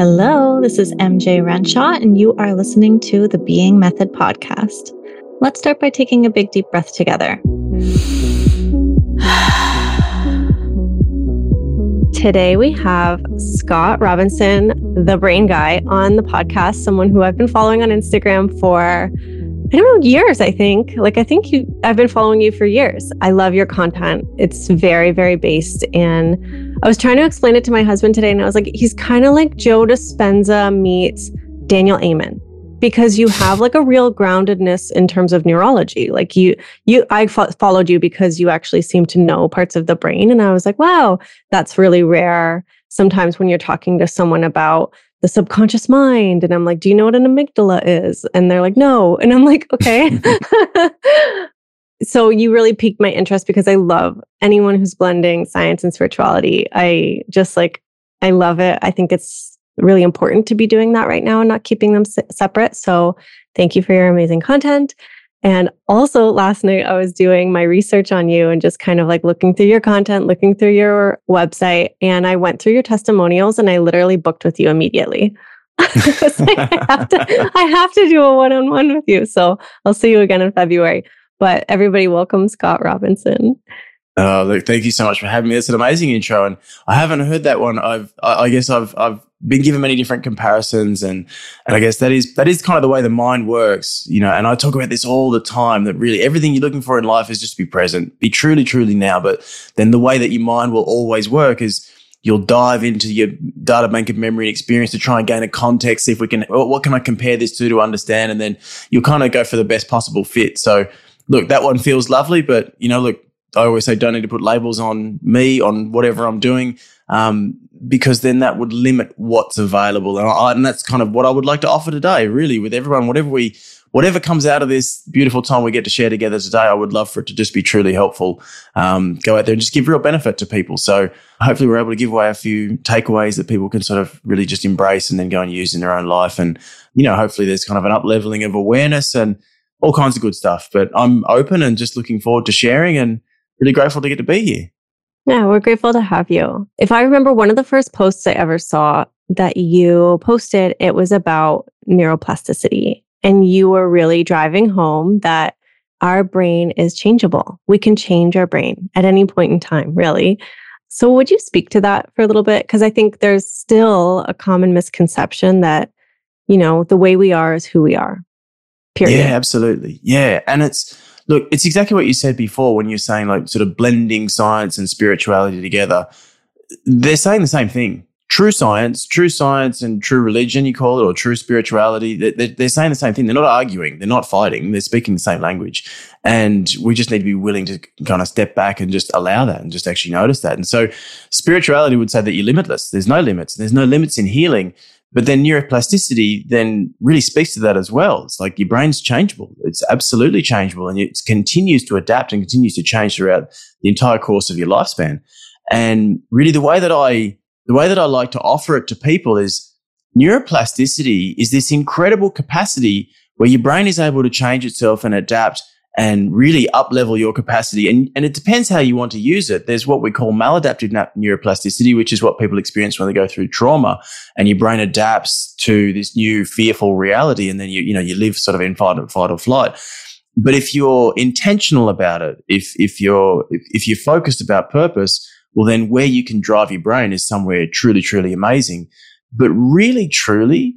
Hello, this is MJ Renshaw, and you are listening to the Being Method podcast. Let's start by taking a big deep breath together. Today we have Scott Robinson, the brain guy, on the podcast, someone who I've been following on Instagram for I don't know, years, I think. Like, I think you, I've been following you for years. I love your content. It's very, very based. And I was trying to explain it to my husband today, and I was like, he's kind of like Joe Dispenza meets Daniel Amen because you have like a real groundedness in terms of neurology. Like you, you, I fo- followed you because you actually seem to know parts of the brain. And I was like, wow, that's really rare. Sometimes when you're talking to someone about the subconscious mind. And I'm like, do you know what an amygdala is? And they're like, no. And I'm like, okay. so you really piqued my interest because I love anyone who's blending science and spirituality. I just like, I love it. I think it's really important to be doing that right now and not keeping them separate. So thank you for your amazing content. And also last night I was doing my research on you and just kind of like looking through your content, looking through your website. And I went through your testimonials and I literally booked with you immediately. I, have to, I have to do a one on one with you. So I'll see you again in February. But everybody, welcome Scott Robinson. Oh, look, thank you so much for having me. It's an amazing intro, and I haven't heard that one. I've, I guess, I've, I've been given many different comparisons and and I guess that is that is kind of the way the mind works, you know, and I talk about this all the time that really everything you're looking for in life is just to be present, be truly, truly now. But then the way that your mind will always work is you'll dive into your data bank of memory and experience to try and gain a context, see if we can what can I compare this to to understand, and then you'll kind of go for the best possible fit. So look, that one feels lovely, but you know, look, I always say don't need to put labels on me on whatever I'm doing. Um, because then that would limit what's available. And, I, and that's kind of what I would like to offer today, really, with everyone, whatever we, whatever comes out of this beautiful time we get to share together today, I would love for it to just be truly helpful. Um, go out there and just give real benefit to people. So hopefully we're able to give away a few takeaways that people can sort of really just embrace and then go and use in their own life. And, you know, hopefully there's kind of an up leveling of awareness and all kinds of good stuff. But I'm open and just looking forward to sharing and really grateful to get to be here. Yeah, we're grateful to have you. If I remember one of the first posts I ever saw that you posted, it was about neuroplasticity. And you were really driving home that our brain is changeable. We can change our brain at any point in time, really. So, would you speak to that for a little bit? Because I think there's still a common misconception that, you know, the way we are is who we are. Period. Yeah, absolutely. Yeah. And it's, Look, it's exactly what you said before when you're saying like sort of blending science and spirituality together. They're saying the same thing. True science, true science and true religion, you call it, or true spirituality, they're, they're saying the same thing. They're not arguing. They're not fighting. They're speaking the same language. And we just need to be willing to kind of step back and just allow that and just actually notice that. And so spirituality would say that you're limitless. There's no limits. There's no limits in healing. But then neuroplasticity then really speaks to that as well. It's like your brain's changeable. It's absolutely changeable and it continues to adapt and continues to change throughout the entire course of your lifespan. And really the way that I, the way that I like to offer it to people is neuroplasticity is this incredible capacity where your brain is able to change itself and adapt and really up level your capacity. And, and it depends how you want to use it. There's what we call maladaptive neuroplasticity, which is what people experience when they go through trauma and your brain adapts to this new fearful reality. And then you, you know, you live sort of in fight fight or flight. But if you're intentional about it, if, if you're, if, if you're focused about purpose, well, then where you can drive your brain is somewhere truly, truly amazing. But really, truly,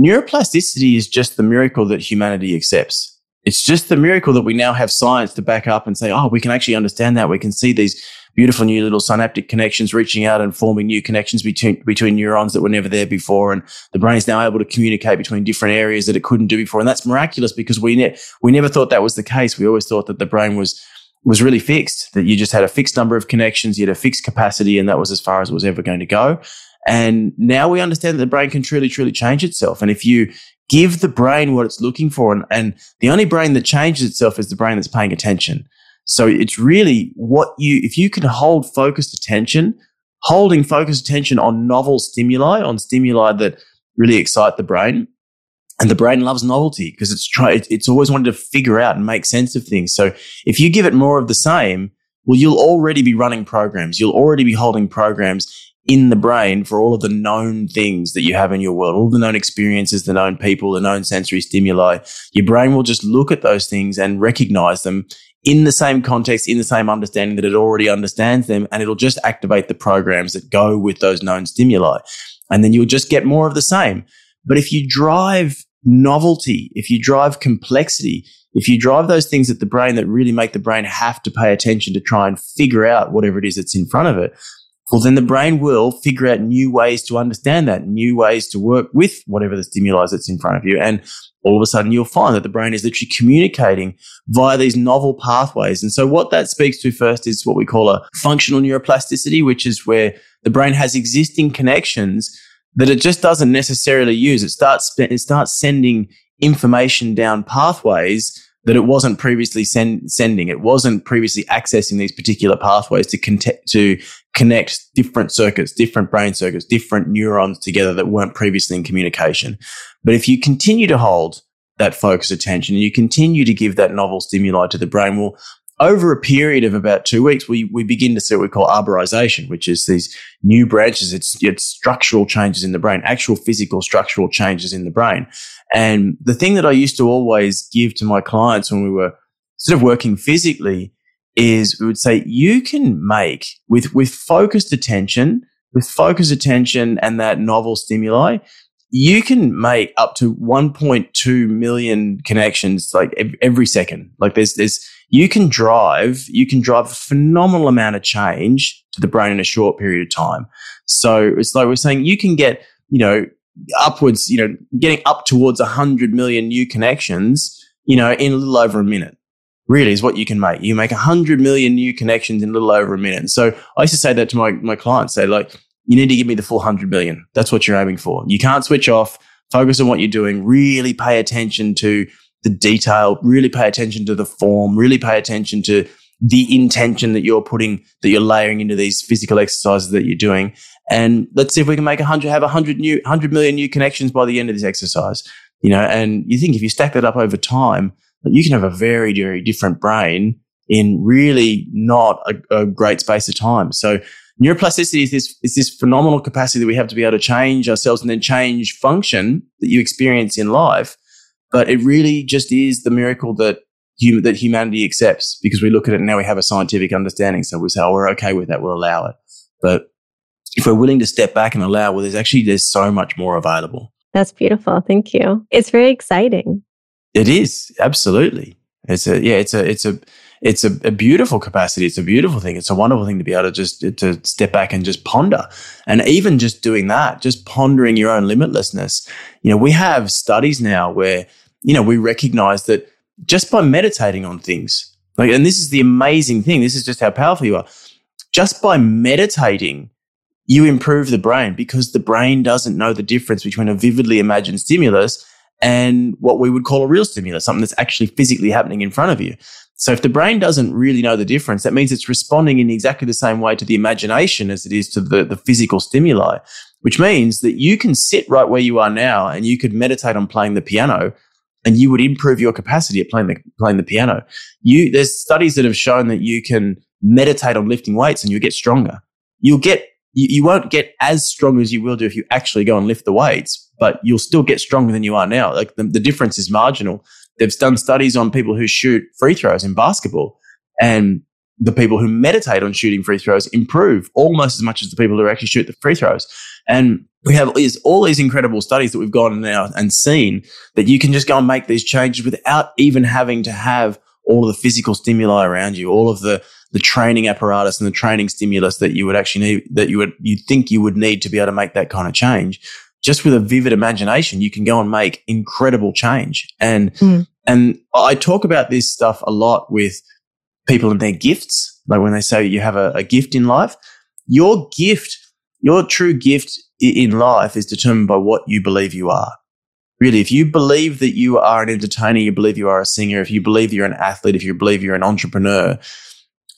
neuroplasticity is just the miracle that humanity accepts it's just the miracle that we now have science to back up and say, oh, we can actually understand that. We can see these beautiful new little synaptic connections reaching out and forming new connections between, between neurons that were never there before. And the brain is now able to communicate between different areas that it couldn't do before. And that's miraculous because we, ne- we never thought that was the case. We always thought that the brain was, was really fixed, that you just had a fixed number of connections, you had a fixed capacity, and that was as far as it was ever going to go. And now we understand that the brain can truly, truly change itself. And if you give the brain what it's looking for. And, and the only brain that changes itself is the brain that's paying attention. So it's really what you, if you can hold focused attention, holding focused attention on novel stimuli, on stimuli that really excite the brain. And the brain loves novelty because it's try, it's always wanted to figure out and make sense of things. So if you give it more of the same, well, you'll already be running programs. You'll already be holding programs in the brain for all of the known things that you have in your world, all the known experiences, the known people, the known sensory stimuli. Your brain will just look at those things and recognize them in the same context, in the same understanding that it already understands them, and it'll just activate the programs that go with those known stimuli. And then you'll just get more of the same. But if you drive novelty, if you drive complexity, if you drive those things at the brain that really make the brain have to pay attention to try and figure out whatever it is that's in front of it, well, then the brain will figure out new ways to understand that, new ways to work with whatever the stimuli that's in front of you. And all of a sudden you'll find that the brain is literally communicating via these novel pathways. And so what that speaks to first is what we call a functional neuroplasticity, which is where the brain has existing connections that it just doesn't necessarily use. It starts, it starts sending information down pathways that it wasn't previously send, sending. It wasn't previously accessing these particular pathways to, con- to connect different circuits, different brain circuits, different neurons together that weren't previously in communication. But if you continue to hold that focused attention and you continue to give that novel stimuli to the brain, well, over a period of about two weeks, we, we begin to see what we call arborization, which is these new branches. It's, it's structural changes in the brain, actual physical structural changes in the brain. And the thing that I used to always give to my clients when we were sort of working physically is we would say you can make with, with focused attention, with focused attention and that novel stimuli, you can make up to 1.2 million connections like every second. Like there's, there's, you can drive, you can drive a phenomenal amount of change to the brain in a short period of time. So it's like we're saying you can get, you know, upwards, you know, getting up towards 100 million new connections, you know, in a little over a minute. Really is what you can make. You make 100 million new connections in a little over a minute. So I used to say that to my, my clients, say like, you need to give me the full 100 million. That's what you're aiming for. You can't switch off, focus on what you're doing, really pay attention to the detail, really pay attention to the form, really pay attention to the intention that you're putting, that you're layering into these physical exercises that you're doing. And let's see if we can make a hundred, have a hundred new, hundred million new connections by the end of this exercise. You know, and you think if you stack that up over time, you can have a very, very different brain in really not a, a great space of time. So neuroplasticity is this, is this phenomenal capacity that we have to be able to change ourselves and then change function that you experience in life. But it really just is the miracle that hum- that humanity accepts because we look at it and now we have a scientific understanding. So we say, oh, we're okay with that. We'll allow it. But if we're willing to step back and allow, well, there's actually, there's so much more available. That's beautiful. Thank you. It's very exciting. It is. Absolutely. It's a, yeah, it's a, it's a, it's a, a, beautiful capacity. It's a beautiful thing. It's a wonderful thing to be able to just to step back and just ponder. And even just doing that, just pondering your own limitlessness. You know, we have studies now where, you know, we recognize that just by meditating on things, like, and this is the amazing thing. This is just how powerful you are. Just by meditating, you improve the brain because the brain doesn't know the difference between a vividly imagined stimulus and what we would call a real stimulus, something that's actually physically happening in front of you. So if the brain doesn't really know the difference, that means it's responding in exactly the same way to the imagination as it is to the, the physical stimuli, which means that you can sit right where you are now and you could meditate on playing the piano and you would improve your capacity at playing the, playing the piano. You, there's studies that have shown that you can meditate on lifting weights and you get stronger. You'll get, you, you won't get as strong as you will do if you actually go and lift the weights, but you'll still get stronger than you are now. Like the, the difference is marginal. They've done studies on people who shoot free throws in basketball and the people who meditate on shooting free throws improve almost as much as the people who actually shoot the free throws. And we have all these incredible studies that we've gone now and seen that you can just go and make these changes without even having to have all of the physical stimuli around you, all of the, the training apparatus and the training stimulus that you would actually need, that you would, you think you would need to be able to make that kind of change. Just with a vivid imagination, you can go and make incredible change. And, mm. and I talk about this stuff a lot with people and their gifts. Like when they say you have a, a gift in life, your gift, your true gift in life is determined by what you believe you are. Really, if you believe that you are an entertainer, you believe you are a singer, if you believe you're an athlete, if you believe you're an entrepreneur,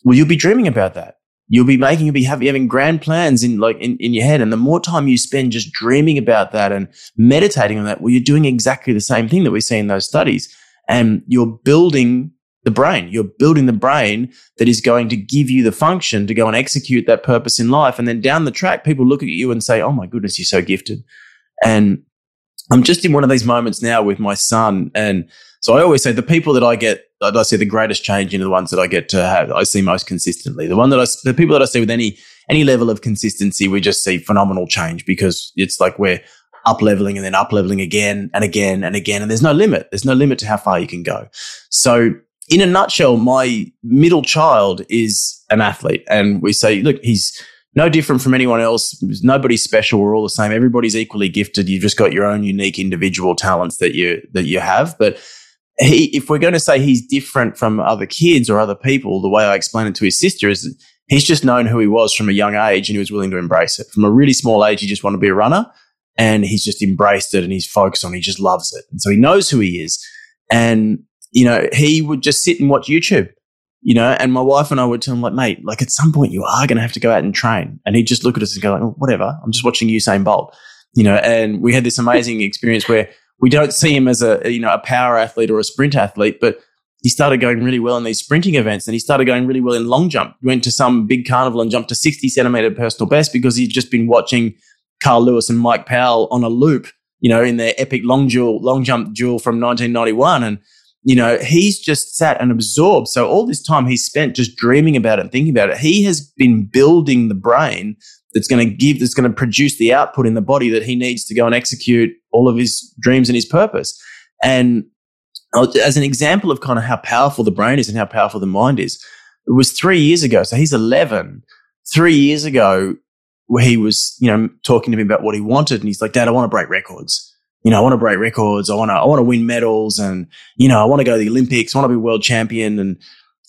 well, you'll be dreaming about that. You'll be making, you'll be having grand plans in like in, in your head. And the more time you spend just dreaming about that and meditating on that, well, you're doing exactly the same thing that we see in those studies. And you're building the brain. You're building the brain that is going to give you the function to go and execute that purpose in life. And then down the track, people look at you and say, Oh my goodness, you're so gifted. And I'm just in one of these moments now with my son. And so I always say the people that I get, I see the greatest change into the ones that I get to have, I see most consistently. The one that I, the people that I see with any, any level of consistency, we just see phenomenal change because it's like we're up leveling and then up leveling again and again and again. And there's no limit. There's no limit to how far you can go. So in a nutshell, my middle child is an athlete and we say, look, he's, no different from anyone else. Nobody's special. We're all the same. Everybody's equally gifted. You've just got your own unique individual talents that you that you have. But he, if we're going to say he's different from other kids or other people, the way I explain it to his sister is he's just known who he was from a young age and he was willing to embrace it. From a really small age, he just wanted to be a runner and he's just embraced it and he's focused on it. He just loves it. And so he knows who he is. And, you know, he would just sit and watch YouTube you know, and my wife and I would tell him like, mate, like at some point you are going to have to go out and train. And he'd just look at us and go like, oh, whatever, I'm just watching Usain Bolt, you know, and we had this amazing experience where we don't see him as a, you know, a power athlete or a sprint athlete, but he started going really well in these sprinting events and he started going really well in long jump. He went to some big carnival and jumped to 60 centimeter personal best because he'd just been watching Carl Lewis and Mike Powell on a loop, you know, in their epic long duel, long jump duel from 1991. And, you know, he's just sat and absorbed. So all this time he's spent just dreaming about it and thinking about it. He has been building the brain that's going to give, that's going to produce the output in the body that he needs to go and execute all of his dreams and his purpose. And uh, as an example of kind of how powerful the brain is and how powerful the mind is, it was three years ago. So he's 11. Three years ago, where he was, you know, talking to me about what he wanted. And he's like, Dad, I want to break records you know, I want to break records. I want to, I want to win medals and, you know, I want to go to the Olympics. I want to be world champion. And,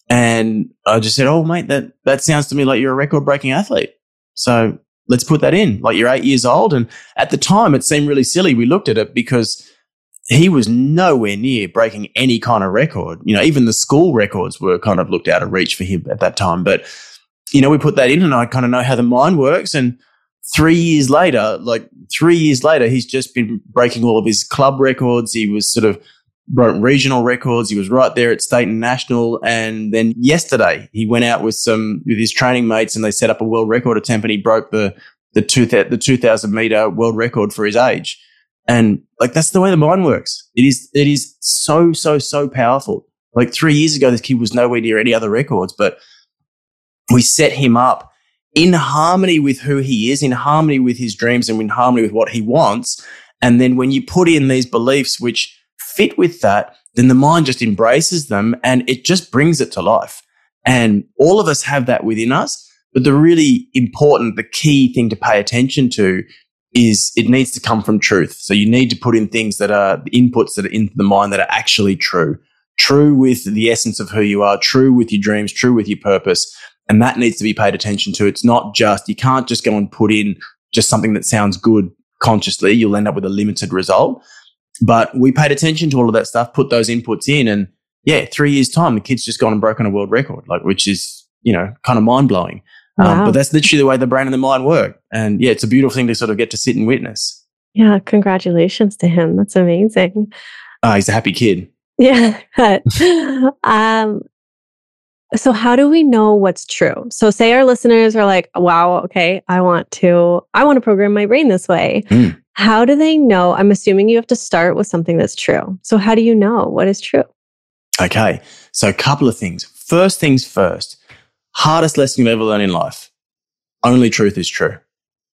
and I just said, Oh, mate, that, that sounds to me like you're a record breaking athlete. So let's put that in. Like you're eight years old. And at the time, it seemed really silly. We looked at it because he was nowhere near breaking any kind of record. You know, even the school records were kind of looked out of reach for him at that time. But, you know, we put that in and I kind of know how the mind works. And, three years later, like three years later, he's just been breaking all of his club records. He was sort of broke regional records. He was right there at state and national. And then yesterday he went out with some, with his training mates and they set up a world record attempt and he broke the, the two, the 2000 meter world record for his age. And like, that's the way the mind works. It is, it is so, so, so powerful. Like three years ago, this kid was nowhere near any other records, but we set him up in harmony with who he is, in harmony with his dreams, and in harmony with what he wants. And then when you put in these beliefs which fit with that, then the mind just embraces them and it just brings it to life. And all of us have that within us. But the really important, the key thing to pay attention to is it needs to come from truth. So you need to put in things that are inputs that are into the mind that are actually true, true with the essence of who you are, true with your dreams, true with your purpose. And that needs to be paid attention to. It's not just, you can't just go and put in just something that sounds good consciously. You'll end up with a limited result. But we paid attention to all of that stuff, put those inputs in, and yeah, three years time, the kid's just gone and broken a world record, like which is you know kind of mind blowing. Um, wow. Um, but that's literally the way the brain and the mind work, and yeah, it's a beautiful thing to sort of get to sit and witness. Yeah, congratulations to him. That's amazing. Uh, he's a happy kid. Yeah. um, so, how do we know what's true? So, say our listeners are like, wow, okay, I want to, I want to program my brain this way. Mm. How do they know? I'm assuming you have to start with something that's true. So, how do you know what is true? Okay. So, a couple of things. First things first, hardest lesson you'll ever learn in life only truth is true.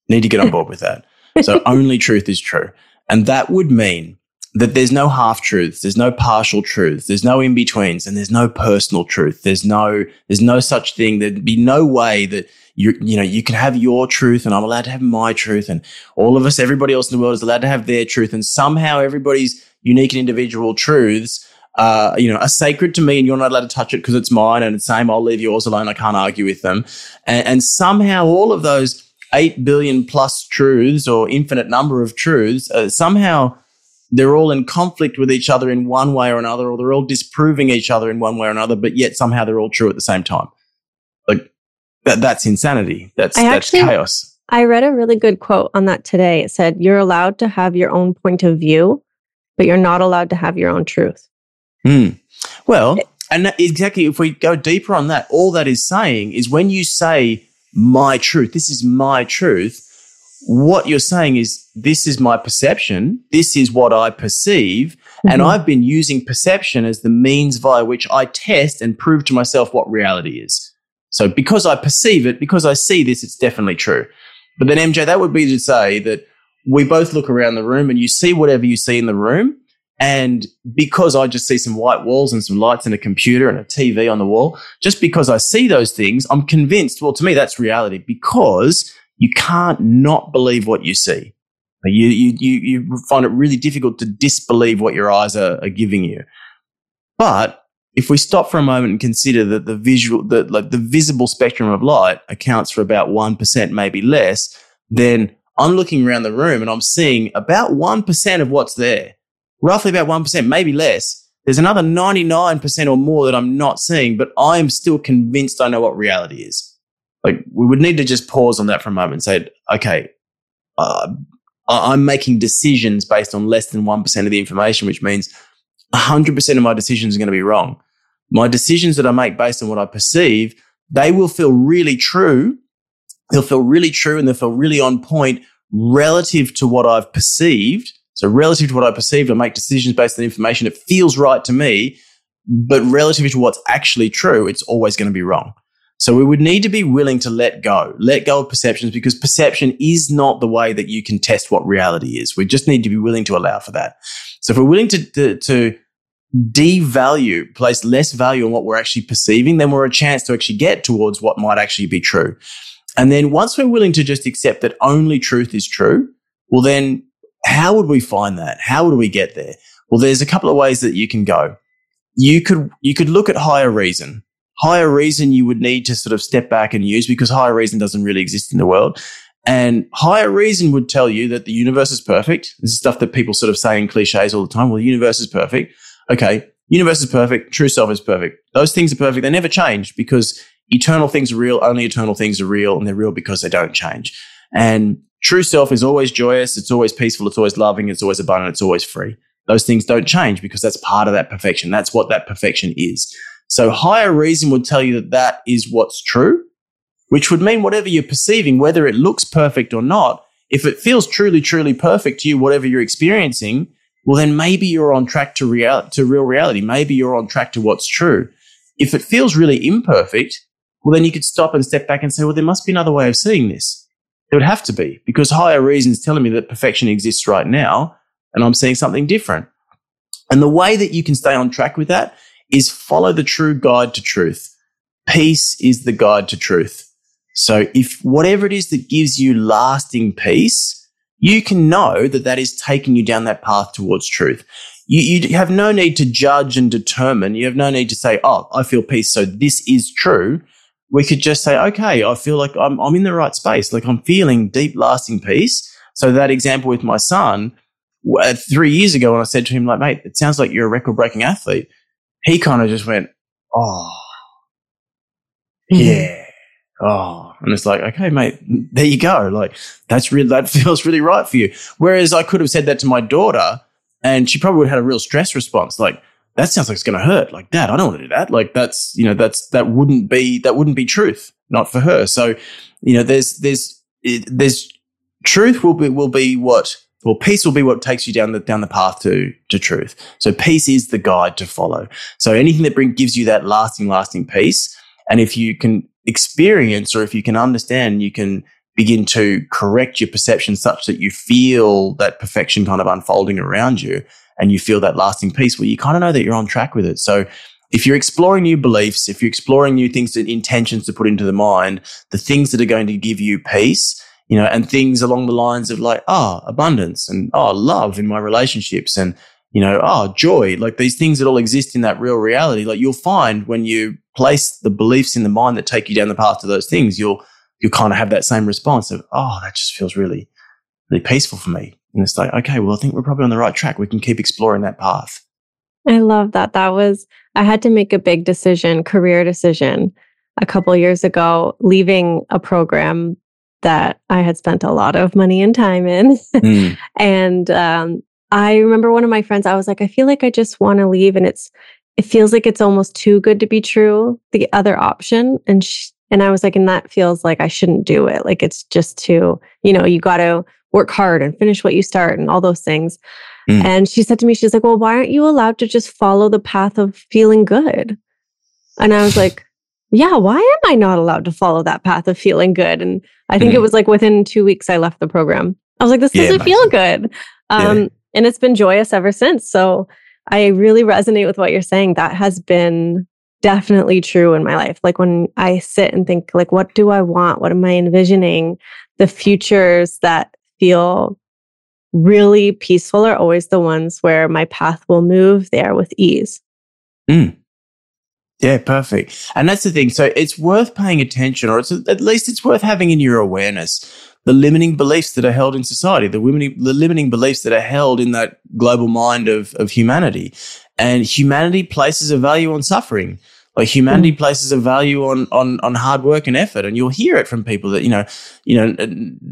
Need to get on board with that. So, only truth is true. And that would mean that there's no half truths, there's no partial truths, there's no in betweens, and there's no personal truth. There's no there's no such thing. There'd be no way that you you know you can have your truth and I'm allowed to have my truth, and all of us, everybody else in the world is allowed to have their truth, and somehow everybody's unique and individual truths. Uh, you know, are sacred to me, and you're not allowed to touch it because it's mine. And the same, I'll leave yours alone. I can't argue with them. And, and somehow, all of those eight billion plus truths, or infinite number of truths, uh, somehow they're all in conflict with each other in one way or another, or they're all disproving each other in one way or another, but yet somehow they're all true at the same time. That, that's insanity. That's, I that's actually, chaos. I read a really good quote on that today. It said, You're allowed to have your own point of view, but you're not allowed to have your own truth. Mm. Well, and exactly, if we go deeper on that, all that is saying is when you say my truth, this is my truth, what you're saying is this is my perception, this is what I perceive, mm-hmm. and I've been using perception as the means via which I test and prove to myself what reality is. So because I perceive it, because I see this, it's definitely true. But then MJ, that would be to say that we both look around the room and you see whatever you see in the room. And because I just see some white walls and some lights and a computer and a TV on the wall, just because I see those things, I'm convinced, well, to me, that's reality because you can't not believe what you see. You, you, you, you find it really difficult to disbelieve what your eyes are, are giving you. But if we stop for a moment and consider that the visual, the, like the visible spectrum of light accounts for about 1%, maybe less, then I'm looking around the room and I'm seeing about 1% of what's there, roughly about 1%, maybe less. There's another 99% or more that I'm not seeing, but I am still convinced I know what reality is. Like we would need to just pause on that for a moment and say, okay, uh, I'm making decisions based on less than 1% of the information, which means 100% of my decisions are going to be wrong. My decisions that I make based on what I perceive, they will feel really true. They'll feel really true and they'll feel really on point relative to what I've perceived. So relative to what I perceived, I make decisions based on information that feels right to me, but relative to what's actually true, it's always going to be wrong. So we would need to be willing to let go, let go of perceptions because perception is not the way that you can test what reality is. We just need to be willing to allow for that. So if we're willing to, to, to devalue, place less value on what we're actually perceiving, then we're a chance to actually get towards what might actually be true. And then once we're willing to just accept that only truth is true, well, then how would we find that? How would we get there? Well, there's a couple of ways that you can go. You could, you could look at higher reason higher reason you would need to sort of step back and use because higher reason doesn't really exist in the world. And higher reason would tell you that the universe is perfect. This is stuff that people sort of say in cliches all the time. Well, the universe is perfect. Okay. Universe is perfect. True self is perfect. Those things are perfect. They never change because eternal things are real. Only eternal things are real and they're real because they don't change. And true self is always joyous. It's always peaceful. It's always loving. It's always abundant. It's always free. Those things don't change because that's part of that perfection. That's what that perfection is. So higher reason would tell you that that is what's true, which would mean whatever you're perceiving, whether it looks perfect or not, if it feels truly, truly perfect to you, whatever you're experiencing, well, then maybe you're on track to real, to real reality. Maybe you're on track to what's true. If it feels really imperfect, well, then you could stop and step back and say, well, there must be another way of seeing this. There would have to be because higher reason is telling me that perfection exists right now and I'm seeing something different. And the way that you can stay on track with that is follow the true guide to truth. Peace is the guide to truth. So if whatever it is that gives you lasting peace, you can know that that is taking you down that path towards truth. You, you have no need to judge and determine. You have no need to say, Oh, I feel peace. So this is true. We could just say, okay, I feel like I'm, I'm in the right space. Like I'm feeling deep, lasting peace. So that example with my son, three years ago, when I said to him, like, mate, it sounds like you're a record breaking athlete he kind of just went, oh, mm-hmm. yeah. Oh, and it's like, okay, mate, there you go. Like that's really, that feels really right for you. Whereas I could have said that to my daughter and she probably would have had a real stress response. Like, that sounds like it's going to hurt. Like, dad, I don't want to do that. Like, that's, you know, that's, that wouldn't be, that wouldn't be truth, not for her. So, you know, there's, there's, there's truth will be, will be what well, peace will be what takes you down the down the path to to truth. So peace is the guide to follow. So anything that bring, gives you that lasting, lasting peace, and if you can experience or if you can understand, you can begin to correct your perception such that you feel that perfection kind of unfolding around you, and you feel that lasting peace. Well, you kind of know that you're on track with it. So if you're exploring new beliefs, if you're exploring new things, and intentions to put into the mind, the things that are going to give you peace you know, and things along the lines of like, oh, abundance and oh, love in my relationships and, you know, oh, joy, like these things that all exist in that real reality. Like you'll find when you place the beliefs in the mind that take you down the path to those things, you'll, you'll kind of have that same response of, oh, that just feels really, really peaceful for me. And it's like, okay, well, I think we're probably on the right track. We can keep exploring that path. I love that. That was, I had to make a big decision, career decision a couple years ago, leaving a program that I had spent a lot of money and time in. Mm. and um, I remember one of my friends, I was like, I feel like I just want to leave. And it's, it feels like it's almost too good to be true, the other option. And she, and I was like, and that feels like I shouldn't do it. Like it's just too, you know, you got to work hard and finish what you start and all those things. Mm. And she said to me, she's like, well, why aren't you allowed to just follow the path of feeling good? And I was like, yeah, why am I not allowed to follow that path of feeling good? And I think mm. it was like within two weeks I left the program. I was like, this doesn't feel good. Um, yeah. And it's been joyous ever since. So I really resonate with what you're saying. That has been definitely true in my life. Like when I sit and think, like, what do I want? What am I envisioning? The futures that feel really peaceful are always the ones where my path will move there with ease. Mm. Yeah, perfect. And that's the thing. So it's worth paying attention, or it's at least it's worth having in your awareness the limiting beliefs that are held in society, the limiting, the limiting beliefs that are held in that global mind of, of humanity. And humanity places a value on suffering. Like humanity mm. places a value on, on, on hard work and effort. And you'll hear it from people that, you know, you know,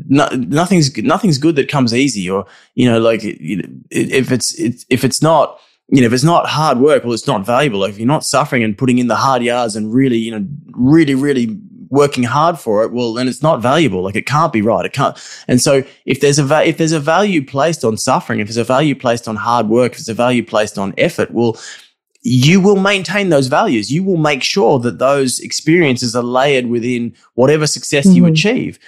no, nothing's, nothing's good that comes easy or, you know, like if it's, if it's not, you know, if it's not hard work, well, it's not valuable. Like if you're not suffering and putting in the hard yards and really, you know, really, really working hard for it, well, then it's not valuable. Like it can't be right. It can't. And so if there's a, va- if there's a value placed on suffering, if there's a value placed on hard work, if there's a value placed on effort, well, you will maintain those values. You will make sure that those experiences are layered within whatever success mm-hmm. you achieve.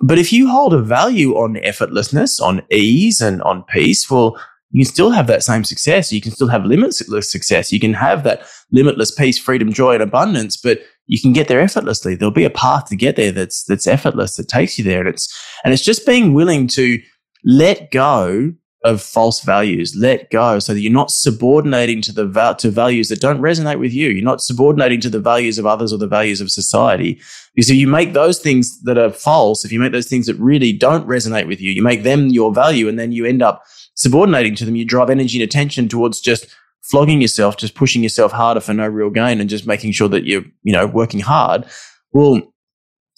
But if you hold a value on effortlessness, on ease and on peace, well, you can still have that same success. You can still have limitless success. You can have that limitless peace, freedom, joy, and abundance, but you can get there effortlessly. There'll be a path to get there that's, that's effortless, that takes you there. And it's, and it's just being willing to let go of false values. Let go so that you're not subordinating to the val- to values that don't resonate with you. You're not subordinating to the values of others or the values of society. Because if you make those things that are false, if you make those things that really don't resonate with you, you make them your value, and then you end up subordinating to them. You drive energy and attention towards just flogging yourself, just pushing yourself harder for no real gain, and just making sure that you're you know working hard. Well,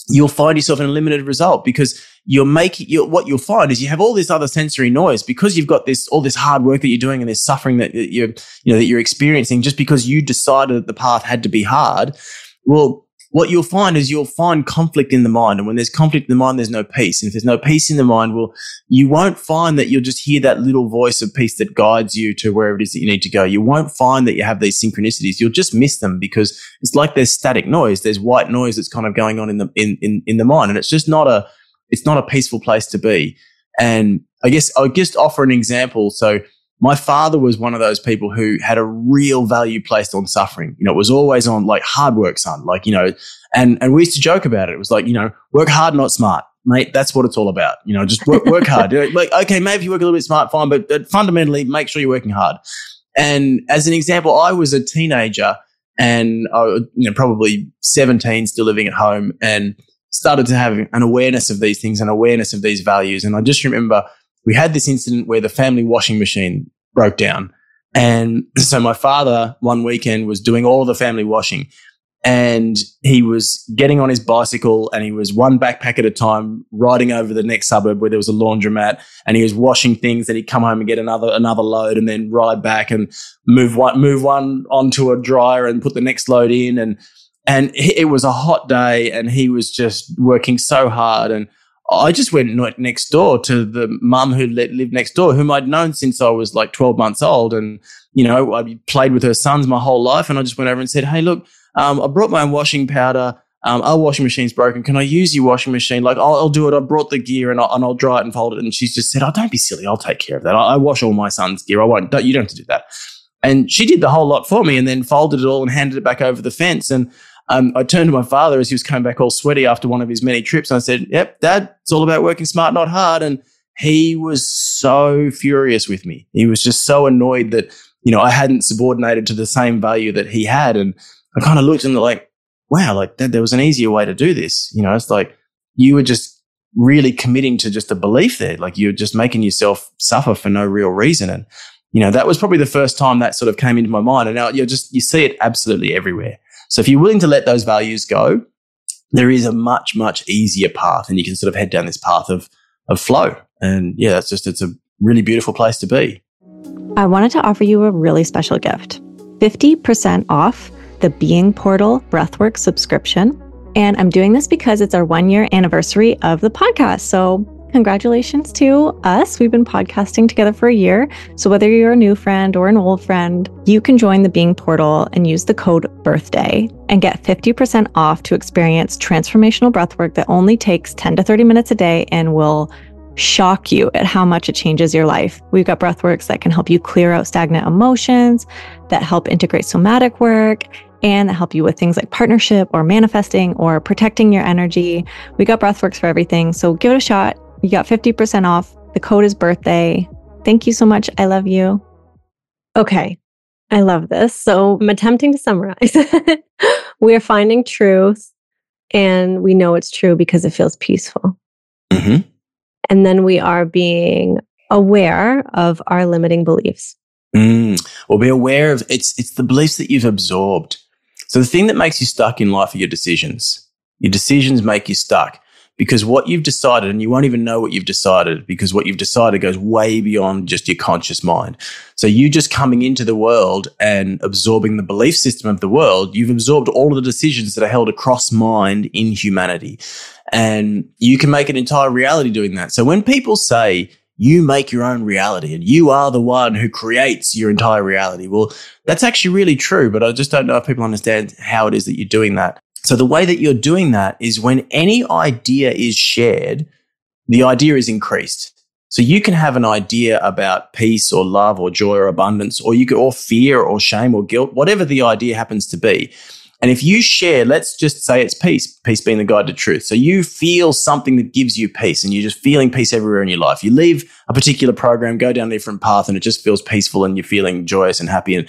you'll find yourself in a limited result because you're making you're, what you'll find is you have all this other sensory noise because you've got this all this hard work that you're doing and this suffering that you're you know that you're experiencing just because you decided that the path had to be hard well what you'll find is you'll find conflict in the mind. And when there's conflict in the mind, there's no peace. And if there's no peace in the mind, well, you won't find that you'll just hear that little voice of peace that guides you to wherever it is that you need to go. You won't find that you have these synchronicities. You'll just miss them because it's like there's static noise. There's white noise that's kind of going on in the, in, in, in the mind. And it's just not a, it's not a peaceful place to be. And I guess I'll just offer an example. So my father was one of those people who had a real value placed on suffering. You know, it was always on like hard work, son. Like, you know, and, and we used to joke about it. It was like, you know, work hard, not smart. Mate, that's what it's all about. You know, just work, work hard. like, okay, maybe you work a little bit smart, fine, but, fundamentally make sure you're working hard. And as an example, I was a teenager and I you know, probably 17, still living at home and started to have an awareness of these things, an awareness of these values. And I just remember we had this incident where the family washing machine broke down. And so my father one weekend was doing all the family washing. And he was getting on his bicycle and he was one backpack at a time riding over the next suburb where there was a laundromat. And he was washing things. And he'd come home and get another another load and then ride back and move one move one onto a dryer and put the next load in. And and it was a hot day and he was just working so hard. And I just went next door to the mum who lived next door, whom I'd known since I was like 12 months old. And, you know, I played with her sons my whole life. And I just went over and said, Hey, look, um, I brought my own washing powder. Um, our washing machine's broken. Can I use your washing machine? Like, I'll, I'll do it. I brought the gear and I'll, and I'll, dry it and fold it. And she's just said, Oh, don't be silly. I'll take care of that. I, I wash all my son's gear. I won't, don't, you don't have to do that. And she did the whole lot for me and then folded it all and handed it back over the fence. And um, I turned to my father as he was coming back all sweaty after one of his many trips. And I said, Yep, dad, it's all about working smart, not hard. And he was so furious with me. He was just so annoyed that, you know, I hadn't subordinated to the same value that he had. And I kind of looked and like, wow, like that, there was an easier way to do this. You know, it's like you were just really committing to just a belief there. Like you're just making yourself suffer for no real reason. And, you know, that was probably the first time that sort of came into my mind. And now you just, you see it absolutely everywhere. So if you're willing to let those values go, there is a much, much easier path and you can sort of head down this path of, of flow. And yeah, that's just, it's a really beautiful place to be. I wanted to offer you a really special gift. 50% off the Being Portal Breathwork subscription. And I'm doing this because it's our one year anniversary of the podcast. So congratulations to us. We've been podcasting together for a year. So whether you're a new friend or an old friend, you can join the Being Portal and use the code birthday and get 50% off to experience transformational breathwork that only takes 10 to 30 minutes a day and will shock you at how much it changes your life. We've got breathworks that can help you clear out stagnant emotions, that help integrate somatic work, and that help you with things like partnership or manifesting or protecting your energy. We got breathworks for everything. So give it a shot. You got 50% off. The code is birthday. Thank you so much. I love you. Okay. I love this. So I'm attempting to summarize. we are finding truth and we know it's true because it feels peaceful. Mm-hmm. And then we are being aware of our limiting beliefs. Mm. Or be aware of it's it's the beliefs that you've absorbed. So the thing that makes you stuck in life are your decisions. Your decisions make you stuck because what you've decided, and you won't even know what you've decided because what you've decided goes way beyond just your conscious mind. So you just coming into the world and absorbing the belief system of the world, you've absorbed all of the decisions that are held across mind in humanity. And you can make an entire reality doing that. So when people say, you make your own reality and you are the one who creates your entire reality. Well, that's actually really true, but I just don't know if people understand how it is that you're doing that. So the way that you're doing that is when any idea is shared, the idea is increased. So you can have an idea about peace or love or joy or abundance, or you could, or fear or shame or guilt, whatever the idea happens to be. And if you share, let's just say it's peace, peace being the guide to truth. So you feel something that gives you peace and you're just feeling peace everywhere in your life. You leave a particular program, go down a different path and it just feels peaceful and you're feeling joyous and happy. And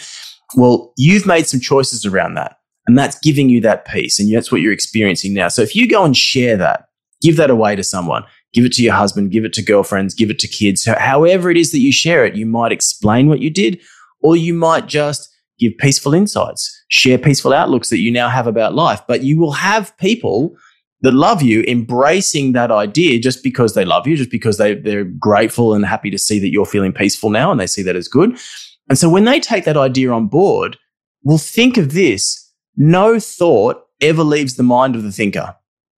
well, you've made some choices around that and that's giving you that peace. And that's what you're experiencing now. So if you go and share that, give that away to someone, give it to your husband, give it to girlfriends, give it to kids. However it is that you share it, you might explain what you did or you might just give peaceful insights, share peaceful outlooks that you now have about life. But you will have people that love you embracing that idea just because they love you, just because they, they're grateful and happy to see that you're feeling peaceful now and they see that as good. And so when they take that idea on board, well, think of this. No thought ever leaves the mind of the thinker.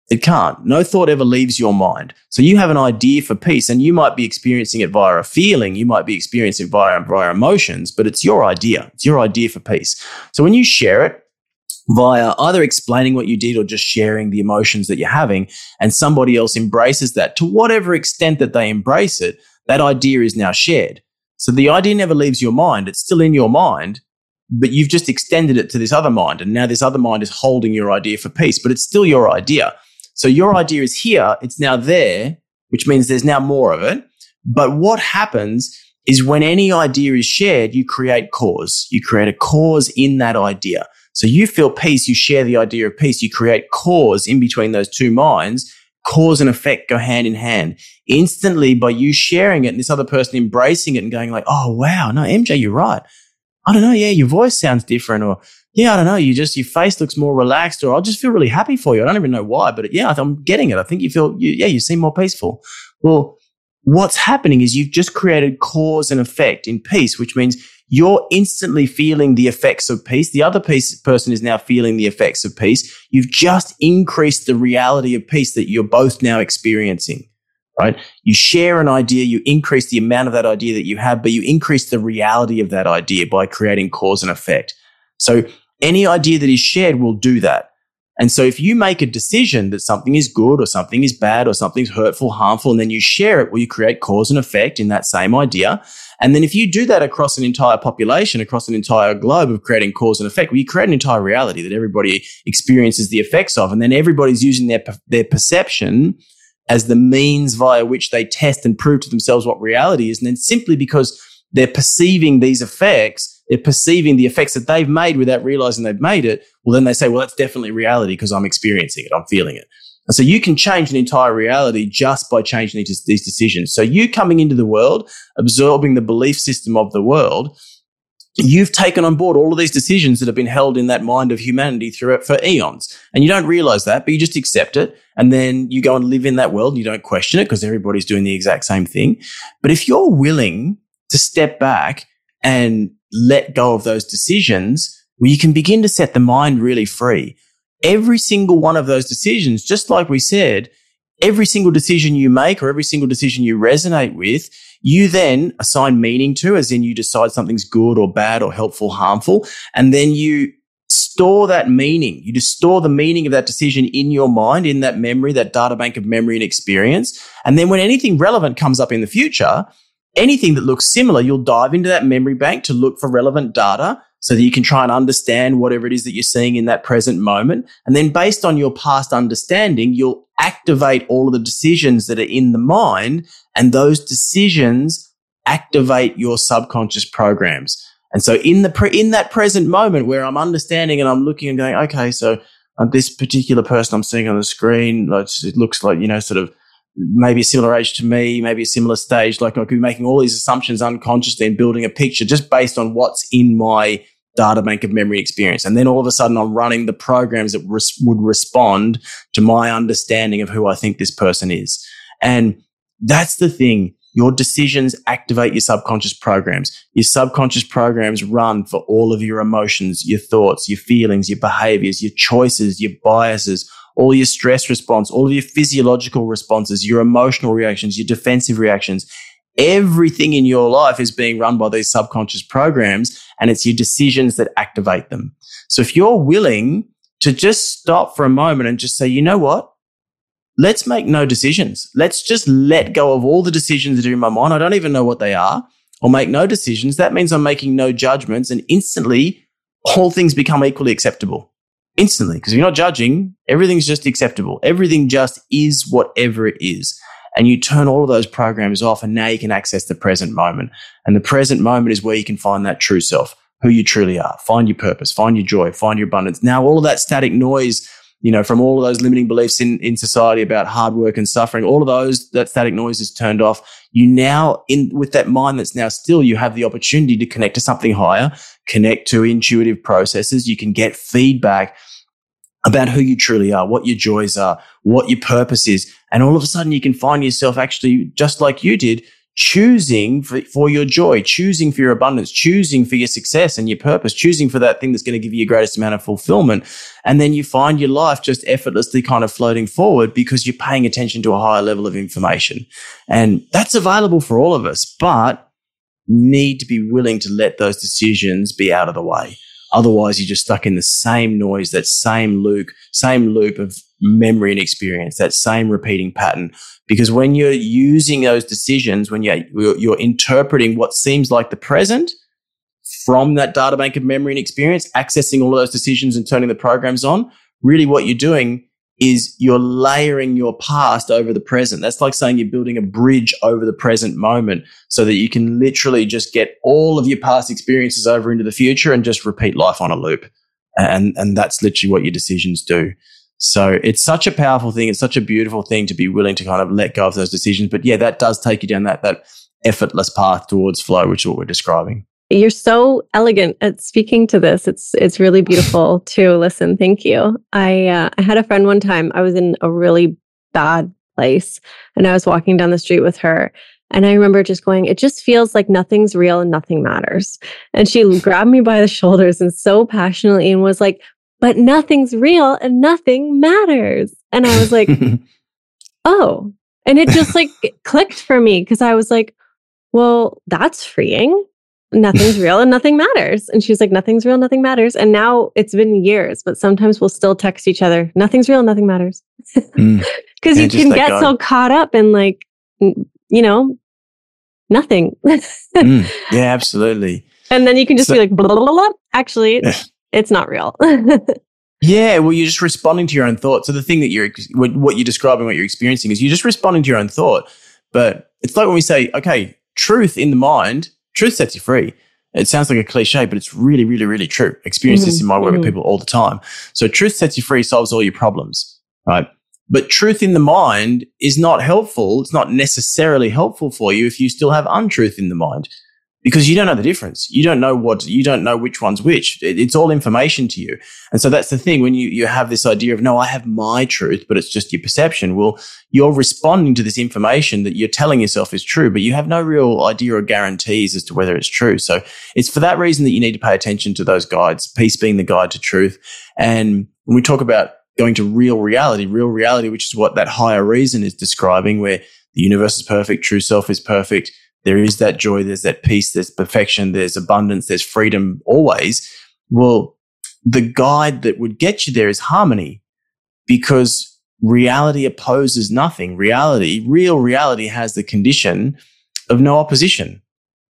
It can't. No thought ever leaves your mind. So you have an idea for peace and you might be experiencing it via a feeling. You might be experiencing it via, via emotions, but it's your idea. It's your idea for peace. So when you share it via either explaining what you did or just sharing the emotions that you're having and somebody else embraces that to whatever extent that they embrace it, that idea is now shared. So the idea never leaves your mind. It's still in your mind, but you've just extended it to this other mind. And now this other mind is holding your idea for peace, but it's still your idea. So your idea is here, it's now there, which means there's now more of it. But what happens is when any idea is shared, you create cause. You create a cause in that idea. So you feel peace, you share the idea of peace, you create cause in between those two minds. Cause and effect go hand in hand. Instantly by you sharing it and this other person embracing it and going like, oh wow, no, MJ, you're right. I don't know, yeah, your voice sounds different or yeah, I don't know. You just, your face looks more relaxed or I just feel really happy for you. I don't even know why, but yeah, I'm getting it. I think you feel, you, yeah, you seem more peaceful. Well, what's happening is you've just created cause and effect in peace, which means you're instantly feeling the effects of peace. The other piece, person is now feeling the effects of peace. You've just increased the reality of peace that you're both now experiencing, right? You share an idea, you increase the amount of that idea that you have, but you increase the reality of that idea by creating cause and effect. So any idea that is shared will do that. And so if you make a decision that something is good or something is bad or something's hurtful, harmful, and then you share it, well, you create cause and effect in that same idea. And then if you do that across an entire population, across an entire globe of creating cause and effect, well, you create an entire reality that everybody experiences the effects of. And then everybody's using their, their perception as the means via which they test and prove to themselves what reality is. And then simply because they're perceiving these effects, they're perceiving the effects that they've made without realizing they've made it. Well, then they say, well, that's definitely reality because I'm experiencing it. I'm feeling it. And so you can change an entire reality just by changing these, these decisions. So you coming into the world, absorbing the belief system of the world, you've taken on board all of these decisions that have been held in that mind of humanity through it for eons. And you don't realize that, but you just accept it. And then you go and live in that world and you don't question it because everybody's doing the exact same thing. But if you're willing to step back and let go of those decisions, well, you can begin to set the mind really free. Every single one of those decisions, just like we said, every single decision you make or every single decision you resonate with, you then assign meaning to, as in you decide something's good or bad or helpful, harmful. And then you store that meaning. You just store the meaning of that decision in your mind, in that memory, that data bank of memory and experience. And then when anything relevant comes up in the future, anything that looks similar, you'll dive into that memory bank to look for relevant data so that you can try and understand whatever it is that you're seeing in that present moment. And then based on your past understanding, you'll activate all of the decisions that are in the mind and those decisions activate your subconscious programs. And so in the pre- in that present moment where I'm understanding and I'm looking and going, okay, so um, this particular person I'm seeing on the screen, it looks like, you know, sort of maybe a similar age to me, maybe a similar stage. Like I could be making all these assumptions unconsciously and building a picture just based on what's in my data bank of memory experience. And then all of a sudden I'm running the programs that res- would respond to my understanding of who I think this person is. And that's the thing. Your decisions activate your subconscious programs. Your subconscious programs run for all of your emotions, your thoughts, your feelings, your behaviors, your choices, your biases, all your stress response, all of your physiological responses, your emotional reactions, your defensive reactions. Everything in your life is being run by these subconscious programs and it's your decisions that activate them. So if you're willing to just stop for a moment and just say, you know what? Let's make no decisions. Let's just let go of all the decisions that are in my mind. I don't even know what they are or make no decisions. That means I'm making no judgments and instantly all things become equally acceptable. Instantly. Because if you're not judging, everything's just acceptable. Everything just is whatever it is and you turn all of those programs off and now you can access the present moment. And the present moment is where you can find that true self, who you truly are, find your purpose, find your joy, find your abundance. Now all of that static noise, you know, from all of those limiting beliefs in, in society about hard work and suffering, all of those, that static noise is turned off. You now in with that mind that's now still, you have the opportunity to connect to something higher, connect to intuitive processes. You can get feedback about who you truly are, what your joys are, what your purpose is. And all of a sudden you can find yourself actually just like you did, choosing for, for, your joy, choosing for your abundance, choosing for your success and your purpose, choosing for that thing that's going to give you your greatest amount of fulfillment. And then you find your life just effortlessly kind of floating forward because you're paying attention to a higher level of information. And that's available for all of us, but need to be willing to let those decisions be out of the way. Otherwise, you're just stuck in the same noise, that same loop, same loop of memory and experience, that same repeating pattern. Because when you're using those decisions, when you're, you're interpreting what seems like the present from that data bank of memory and experience, accessing all of those decisions and turning the programs on, really what you're doing is you're layering your past over the present. That's like saying you're building a bridge over the present moment so that you can literally just get all of your past experiences over into the future and just repeat life on a loop. And, and that's literally what your decisions do. So it's such a powerful thing. It's such a beautiful thing to be willing to kind of let go of those decisions. But yeah, that does take you down that, that effortless path towards flow, which is what we're describing. You're so elegant at speaking to this. It's it's really beautiful to listen. Thank you. I uh, I had a friend one time. I was in a really bad place, and I was walking down the street with her, and I remember just going, "It just feels like nothing's real and nothing matters." And she grabbed me by the shoulders and so passionately and was like, "But nothing's real and nothing matters." And I was like, "Oh." And it just like clicked for me because I was like, well, that's freeing nothing's real and nothing matters. And she's like, nothing's real, nothing matters. And now it's been years, but sometimes we'll still text each other, nothing's real, nothing matters. Because mm. you can get God. so caught up in like, you know, nothing. mm. Yeah, absolutely. And then you can just so, be like, blah, blah, blah, blah. actually, it's not real. yeah, well, you're just responding to your own thought. So the thing that you're, what you're describing, what you're experiencing is you're just responding to your own thought. But it's like when we say, okay, truth in the mind truth sets you free. It sounds like a cliche, but it's really, really, really true. Experience mm-hmm. this in my work mm-hmm. with people all the time. So truth sets you free, solves all your problems, right? But truth in the mind is not helpful. It's not necessarily helpful for you if you still have untruth in the mind. Because you don't know the difference. You don't know what, you don't know which one's which. It, it's all information to you. And so that's the thing when you, you have this idea of, no, I have my truth, but it's just your perception. Well, you're responding to this information that you're telling yourself is true, but you have no real idea or guarantees as to whether it's true. So it's for that reason that you need to pay attention to those guides, peace being the guide to truth. And when we talk about going to real reality, real reality, which is what that higher reason is describing, where the universe is perfect, true self is perfect there is that joy, there's that peace, there's perfection, there's abundance, there's freedom always. Well, the guide that would get you there is harmony because reality opposes nothing. Reality, real reality has the condition of no opposition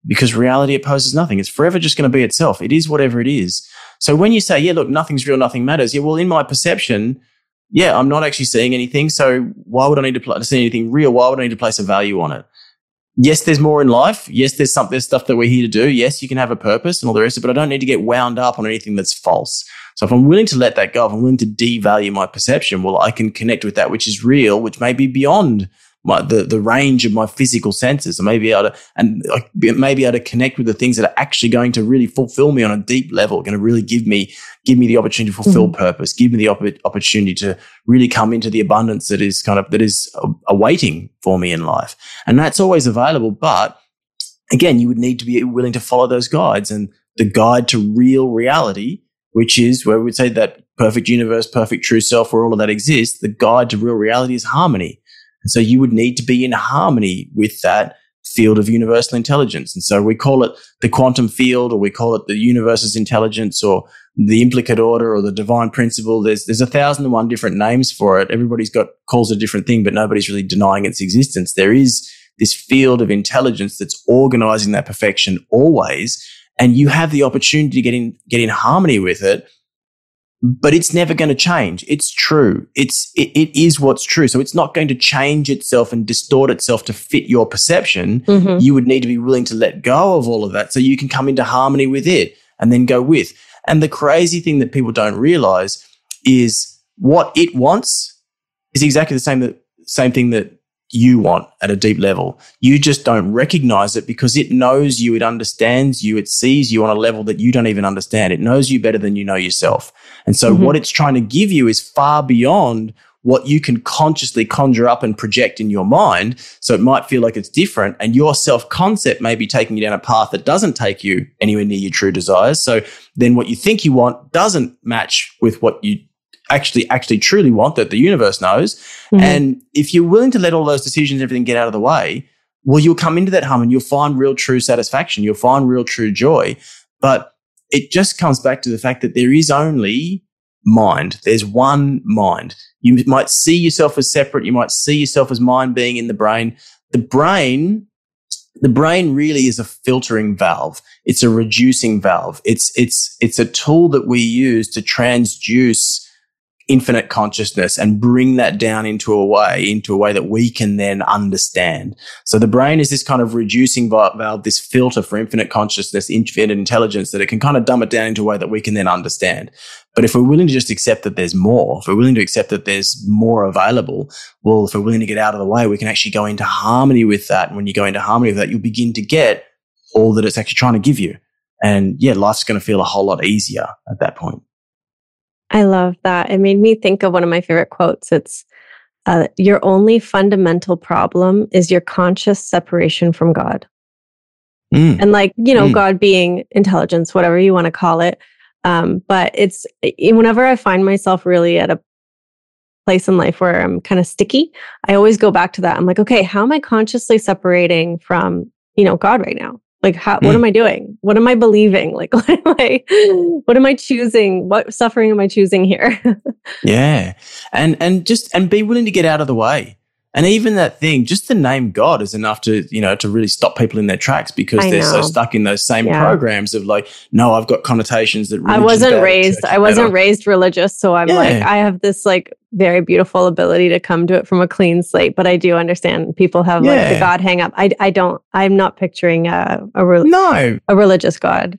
because reality opposes nothing. It's forever just going to be itself. It is whatever it is. So when you say, yeah, look, nothing's real, nothing matters. Yeah, well, in my perception, yeah, I'm not actually seeing anything. So why would I need to pl- see anything real? Why would I need to place a value on it? Yes, there's more in life. Yes, there's some there's stuff that we're here to do. Yes, you can have a purpose and all the rest of it, but I don't need to get wound up on anything that's false. So if I'm willing to let that go, if I'm willing to devalue my perception, well, I can connect with that which is real, which may be beyond my, the, the range of my physical senses. and maybe able to, and I may be able to connect with the things that are actually going to really fulfill me on a deep level, going to really give me, give me the opportunity to fulfill mm-hmm. purpose, give me the op- opportunity to really come into the abundance that is kind of, that is awaiting for me in life. And that's always available. But again, you would need to be willing to follow those guides and the guide to real reality, which is where we would say that perfect universe, perfect true self, where all of that exists. The guide to real reality is harmony. And so you would need to be in harmony with that field of universal intelligence. And so we call it the quantum field or we call it the universe's intelligence or the implicate order or the divine principle. There's, there's a thousand and one different names for it. Everybody's got calls a different thing, but nobody's really denying its existence. There is this field of intelligence that's organizing that perfection always. And you have the opportunity to get in, get in harmony with it but it's never going to change. It's true. It's, it, it is what's true. So it's not going to change itself and distort itself to fit your perception. Mm-hmm. You would need to be willing to let go of all of that so you can come into harmony with it and then go with. And the crazy thing that people don't realize is what it wants is exactly the same, that, same thing that you want at a deep level. You just don't recognize it because it knows you, it understands you, it sees you on a level that you don't even understand. It knows you better than you know yourself. And so mm-hmm. what it's trying to give you is far beyond what you can consciously conjure up and project in your mind. So it might feel like it's different and your self concept may be taking you down a path that doesn't take you anywhere near your true desires. So then what you think you want doesn't match with what you actually actually truly want that the universe knows. Mm-hmm. And if you're willing to let all those decisions, and everything get out of the way, well, you'll come into that hum and you'll find real true satisfaction. You'll find real true joy. But it just comes back to the fact that there is only mind. There's one mind. You might see yourself as separate. You might see yourself as mind being in the brain. The brain the brain really is a filtering valve. It's a reducing valve. It's, it's, it's a tool that we use to transduce infinite consciousness and bring that down into a way, into a way that we can then understand. So the brain is this kind of reducing valve, this filter for infinite consciousness, infinite intelligence that it can kind of dumb it down into a way that we can then understand. But if we're willing to just accept that there's more, if we're willing to accept that there's more available, well, if we're willing to get out of the way, we can actually go into harmony with that. And when you go into harmony with that, you'll begin to get all that it's actually trying to give you. And yeah, life's going to feel a whole lot easier at that point. I love that. It made me think of one of my favorite quotes. It's uh, your only fundamental problem is your conscious separation from God. Mm. And like, you know, mm. God being intelligence, whatever you want to call it. Um, but it's whenever I find myself really at a place in life where I'm kind of sticky, I always go back to that. I'm like, okay, how am I consciously separating from, you know, God right now? Like, how, mm. what am I doing? What am I believing? Like, what am I, what am I choosing? What suffering am I choosing here? yeah. And, and just, and be willing to get out of the way. And even that thing, just the name God is enough to, you know, to really stop people in their tracks because I they're know. so stuck in those same yeah. programs of like, no, I've got connotations that I wasn't raised, I wasn't better. raised religious. So I'm yeah. like, I have this like very beautiful ability to come to it from a clean slate, but I do understand people have yeah. like the God hang up. I, I don't, I'm not picturing a, a, re- no. a religious God.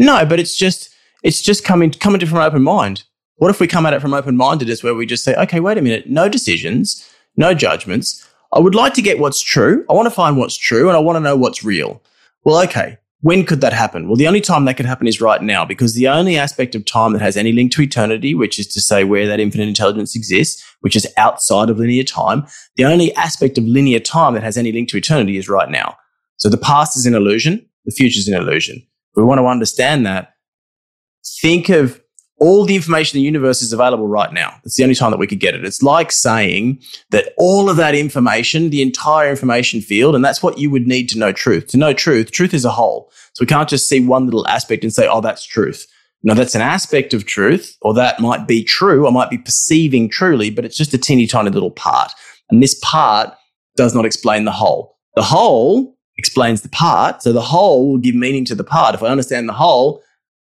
No, but it's just, it's just coming, coming to from an open mind. What if we come at it from open mindedness where we just say, okay, wait a minute, no decisions no judgments. I would like to get what's true. I want to find what's true and I want to know what's real. Well, okay. when could that happen? Well, the only time that could happen is right now because the only aspect of time that has any link to eternity, which is to say where that infinite intelligence exists, which is outside of linear time, the only aspect of linear time that has any link to eternity is right now. So the past is an illusion, the future is an illusion. We want to understand that, think of all the information in the universe is available right now. It's the only time that we could get it. It's like saying that all of that information, the entire information field, and that's what you would need to know truth. To know truth, truth is a whole. So we can't just see one little aspect and say, oh, that's truth. No, that's an aspect of truth, or that might be true, or might be perceiving truly, but it's just a teeny tiny little part. And this part does not explain the whole. The whole explains the part. So the whole will give meaning to the part. If I understand the whole,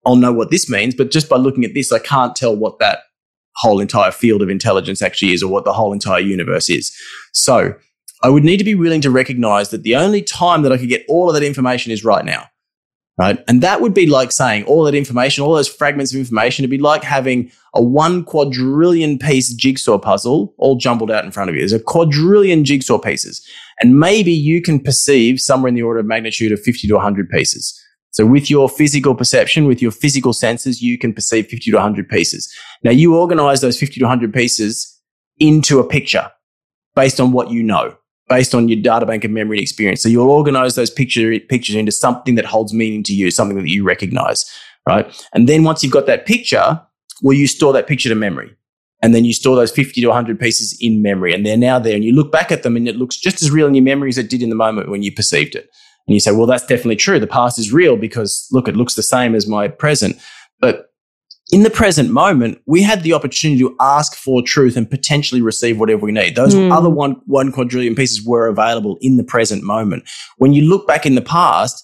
I'll know what this means. But just by looking at this, I can't tell what that whole entire field of intelligence actually is or what the whole entire universe is. So I would need to be willing to recognize that the only time that I could get all of that information is right now. Right. And that would be like saying all that information, all those fragments of information, it'd be like having a one quadrillion piece jigsaw puzzle all jumbled out in front of you. There's a quadrillion jigsaw pieces. And maybe you can perceive somewhere in the order of magnitude of 50 to 100 pieces. So with your physical perception, with your physical senses, you can perceive 50 to 100 pieces. Now you organize those 50 to 100 pieces into a picture based on what you know, based on your data bank of memory and experience. So you'll organize those picture, pictures into something that holds meaning to you, something that you recognize, right? And then once you've got that picture, will you store that picture to memory? And then you store those 50 to 100 pieces in memory and they're now there and you look back at them and it looks just as real in your memory as it did in the moment when you perceived it. And you say, well, that's definitely true. The past is real because look, it looks the same as my present. But in the present moment, we had the opportunity to ask for truth and potentially receive whatever we need. Those mm. other one, one quadrillion pieces were available in the present moment. When you look back in the past,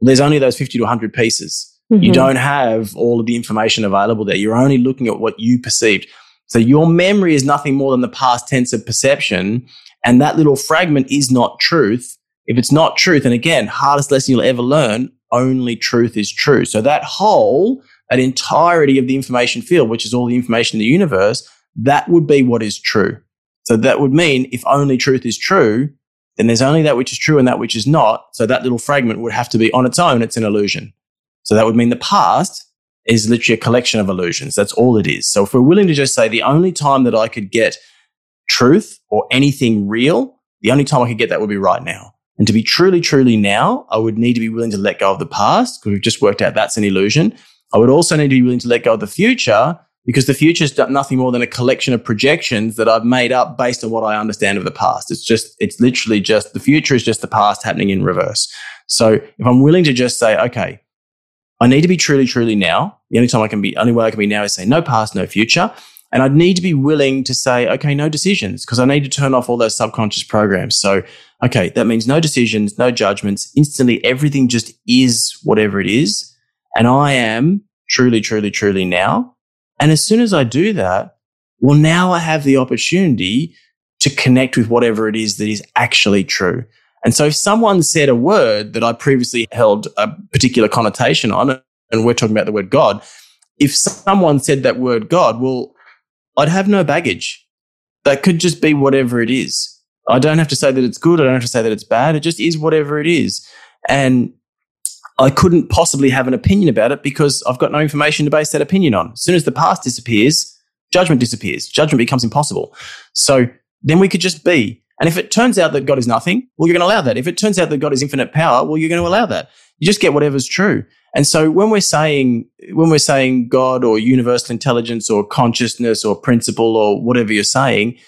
there's only those 50 to 100 pieces. Mm-hmm. You don't have all of the information available there. You're only looking at what you perceived. So your memory is nothing more than the past tense of perception. And that little fragment is not truth. If it's not truth, and again, hardest lesson you'll ever learn, only truth is true. So that whole, that entirety of the information field, which is all the information in the universe, that would be what is true. So that would mean if only truth is true, then there's only that which is true and that which is not. So that little fragment would have to be on its own, it's an illusion. So that would mean the past is literally a collection of illusions. That's all it is. So if we're willing to just say the only time that I could get truth or anything real, the only time I could get that would be right now. And to be truly, truly now, I would need to be willing to let go of the past because we've just worked out that's an illusion. I would also need to be willing to let go of the future because the future is nothing more than a collection of projections that I've made up based on what I understand of the past. It's just, it's literally just the future is just the past happening in reverse. So if I'm willing to just say, okay, I need to be truly, truly now. The only time I can be, only way I can be now is say no past, no future. And I'd need to be willing to say, okay, no decisions, because I need to turn off all those subconscious programs. So, okay, that means no decisions, no judgments. Instantly, everything just is whatever it is. And I am truly, truly, truly now. And as soon as I do that, well, now I have the opportunity to connect with whatever it is that is actually true. And so if someone said a word that I previously held a particular connotation on, and we're talking about the word God, if someone said that word God, well, I'd have no baggage. That could just be whatever it is. I don't have to say that it's good. I don't have to say that it's bad. It just is whatever it is. And I couldn't possibly have an opinion about it because I've got no information to base that opinion on. As soon as the past disappears, judgment disappears. Judgment becomes impossible. So then we could just be. And if it turns out that God is nothing, well, you're going to allow that. If it turns out that God is infinite power, well, you're going to allow that. You just get whatever's true. And so when we're saying, when we're saying God or universal intelligence or consciousness or principle or whatever you're saying,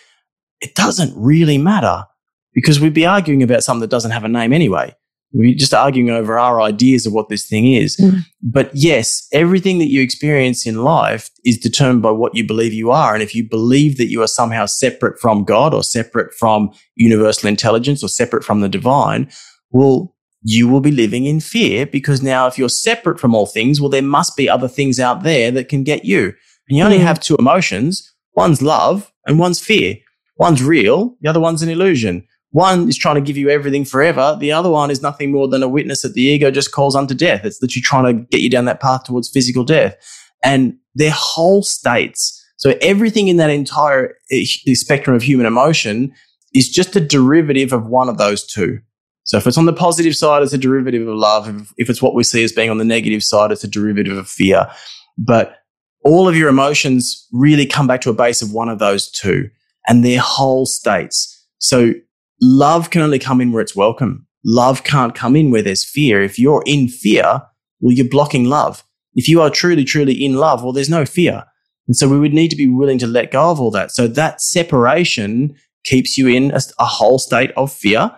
it doesn't really matter because we'd be arguing about something that doesn't have a name anyway. We're just arguing over our ideas of what this thing is. Mm. But yes, everything that you experience in life is determined by what you believe you are. And if you believe that you are somehow separate from God or separate from universal intelligence or separate from the divine, well, you will be living in fear because now if you're separate from all things, well, there must be other things out there that can get you. And you only mm. have two emotions. One's love and one's fear. One's real. The other one's an illusion. One is trying to give you everything forever. The other one is nothing more than a witness that the ego just calls unto death. It's literally trying to get you down that path towards physical death. And their whole states. So everything in that entire eh, spectrum of human emotion is just a derivative of one of those two. So if it's on the positive side, it's a derivative of love. If, it's what we see as being on the negative side, it's a derivative of fear. But all of your emotions really come back to a base of one of those two and their whole states. So love can only come in where it's welcome. Love can't come in where there's fear. If you're in fear, well, you're blocking love. If you are truly, truly in love, well, there's no fear. And so we would need to be willing to let go of all that. So that separation keeps you in a, a whole state of fear.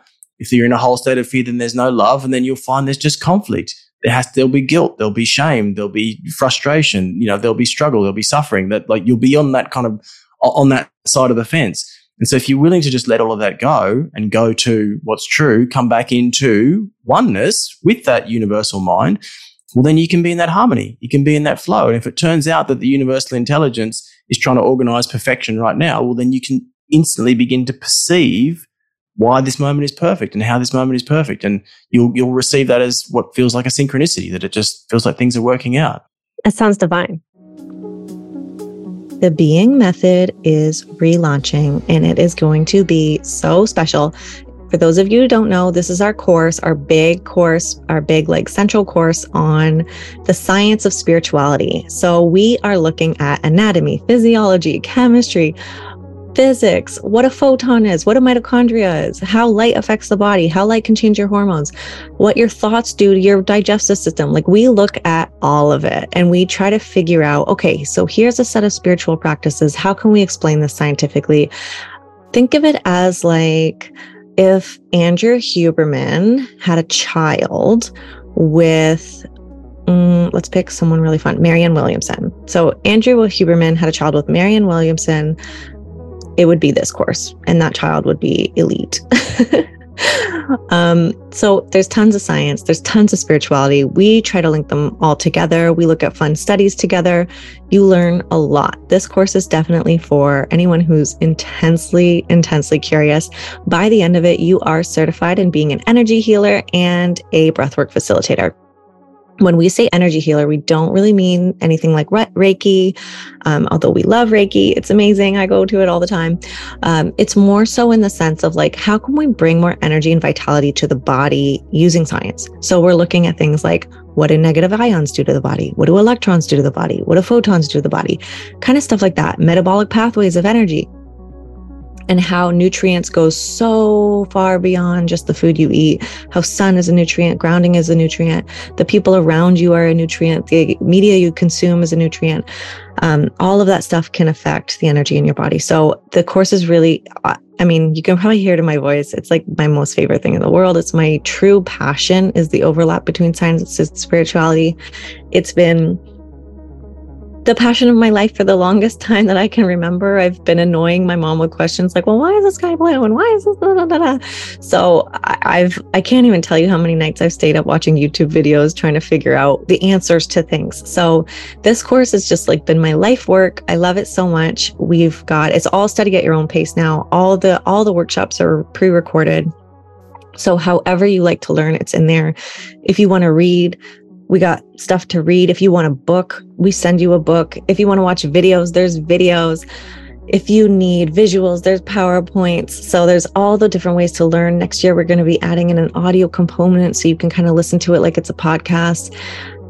If you're in a whole state of fear, then there's no love. And then you'll find there's just conflict. There has, there'll be guilt. There'll be shame. There'll be frustration. You know, there'll be struggle. There'll be suffering that like you'll be on that kind of, on that side of the fence. And so if you're willing to just let all of that go and go to what's true, come back into oneness with that universal mind, well, then you can be in that harmony. You can be in that flow. And if it turns out that the universal intelligence is trying to organize perfection right now, well, then you can instantly begin to perceive why this moment is perfect and how this moment is perfect. And you'll, you'll receive that as what feels like a synchronicity, that it just feels like things are working out. It sounds divine. The Being Method is relaunching and it is going to be so special. For those of you who don't know, this is our course, our big course, our big like central course on the science of spirituality. So we are looking at anatomy, physiology, chemistry, physics, what a photon is, what a mitochondria is, how light affects the body, how light can change your hormones, what your thoughts do to your digestive system. Like we look at all of it and we try to figure out, okay, so here's a set of spiritual practices. How can we explain this scientifically? Think of it as like if Andrew Huberman had a child with Mm, let's pick someone really fun. Marianne Williamson. So Andrew Huberman had a child with Marianne Williamson it would be this course and that child would be elite. um, so there's tons of science, there's tons of spirituality. We try to link them all together. We look at fun studies together. You learn a lot. This course is definitely for anyone who's intensely, intensely curious. By the end of it, you are certified in being an energy healer and a breathwork facilitator when we say energy healer, we don't really mean anything like Reiki, um, although we love Reiki. It's amazing. I go to it all the time. Um, it's more so in the sense of like, how can we bring more energy and vitality to the body using science? So we're looking at things like what do negative ions do to the body? What do electrons do to the body? What do photons do to the body? Kind of stuff like that. Metabolic pathways of energy and how nutrients go so far beyond just the food you eat, how sun is a nutrient, grounding is a nutrient, the people around you are a nutrient, the media you consume is a nutrient. Um, all of that stuff can affect the energy in your body. So the course is really, I mean, you can probably hear it in my voice. It's like my most favorite thing in the world. It's my true passion is the overlap between science and spirituality. It's been the passion of my life for the longest time that I can remember. I've been annoying my mom with questions like, "Well, why is the sky blue?" and "Why is this?" So I, have I can't even tell you how many nights I've stayed up watching YouTube videos trying to figure out the answers to things. So this course has just like been my life work. I love it so much. We've got it's all study at your own pace now. All the all the workshops are pre-recorded. So, however you like to learn, it's in there. If you want to read, we got stuff to read. If you want a book, we send you a book. If you want to watch videos, there's videos. If you need visuals, there's PowerPoints. So there's all the different ways to learn. Next year, we're going to be adding in an audio component so you can kind of listen to it like it's a podcast.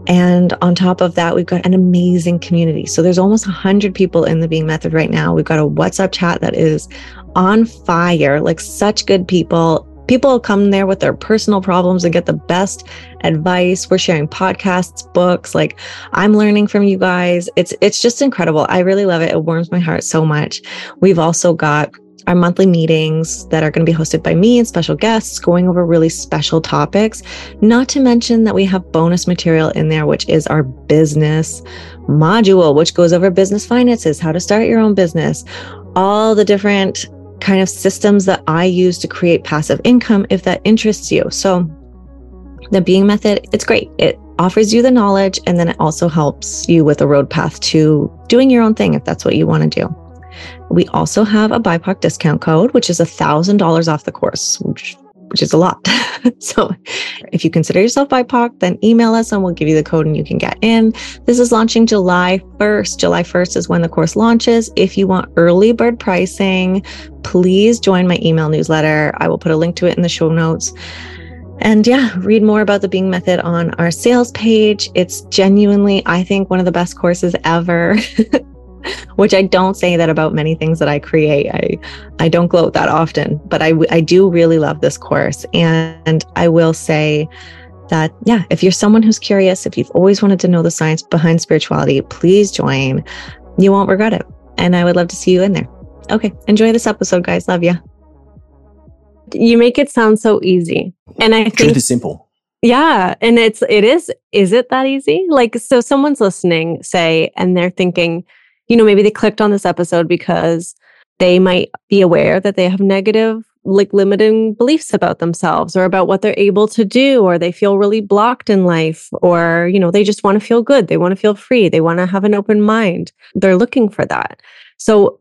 And on top of that, we've got an amazing community. So there's almost 100 people in the Being Method right now. We've got a WhatsApp chat that is on fire, like such good people People come there with their personal problems and get the best advice. We're sharing podcasts, books. Like I'm learning from you guys. It's it's just incredible. I really love it. It warms my heart so much. We've also got our monthly meetings that are going to be hosted by me and special guests going over really special topics. Not to mention that we have bonus material in there, which is our business module, which goes over business finances, how to start your own business, all the different kind of systems that I use to create passive income if that interests you. So, the being method, it's great. It offers you the knowledge and then it also helps you with a road path to doing your own thing if that's what you want to do. We also have a BIPOC discount code, which is $1,000 off the course, which which is a lot. so if you consider yourself BIPOC, then email us and we'll give you the code and you can get in. This is launching July 1st. July 1st is when the course launches. If you want early bird pricing, please join my email newsletter. I will put a link to it in the show notes. And yeah, read more about the Being Method on our sales page. It's genuinely, I think, one of the best courses ever. Which I don't say that about many things that I create. I I don't gloat that often, but I I do really love this course and I will say that yeah, if you're someone who's curious, if you've always wanted to know the science behind spirituality, please join. You won't regret it. And I would love to see you in there. Okay, enjoy this episode guys. Love you you make it sound so easy. And I think truth is simple. Yeah. And it's, it is, is it that easy? Like, so someone's listening, say, and they're thinking, you know, maybe they clicked on this episode because they might be aware that they have negative, like limiting beliefs about themselves or about what they're able to do, or they feel really blocked in life, or, you know, they just want to feel good. They want to feel free. They want to have an open mind. They're looking for that. So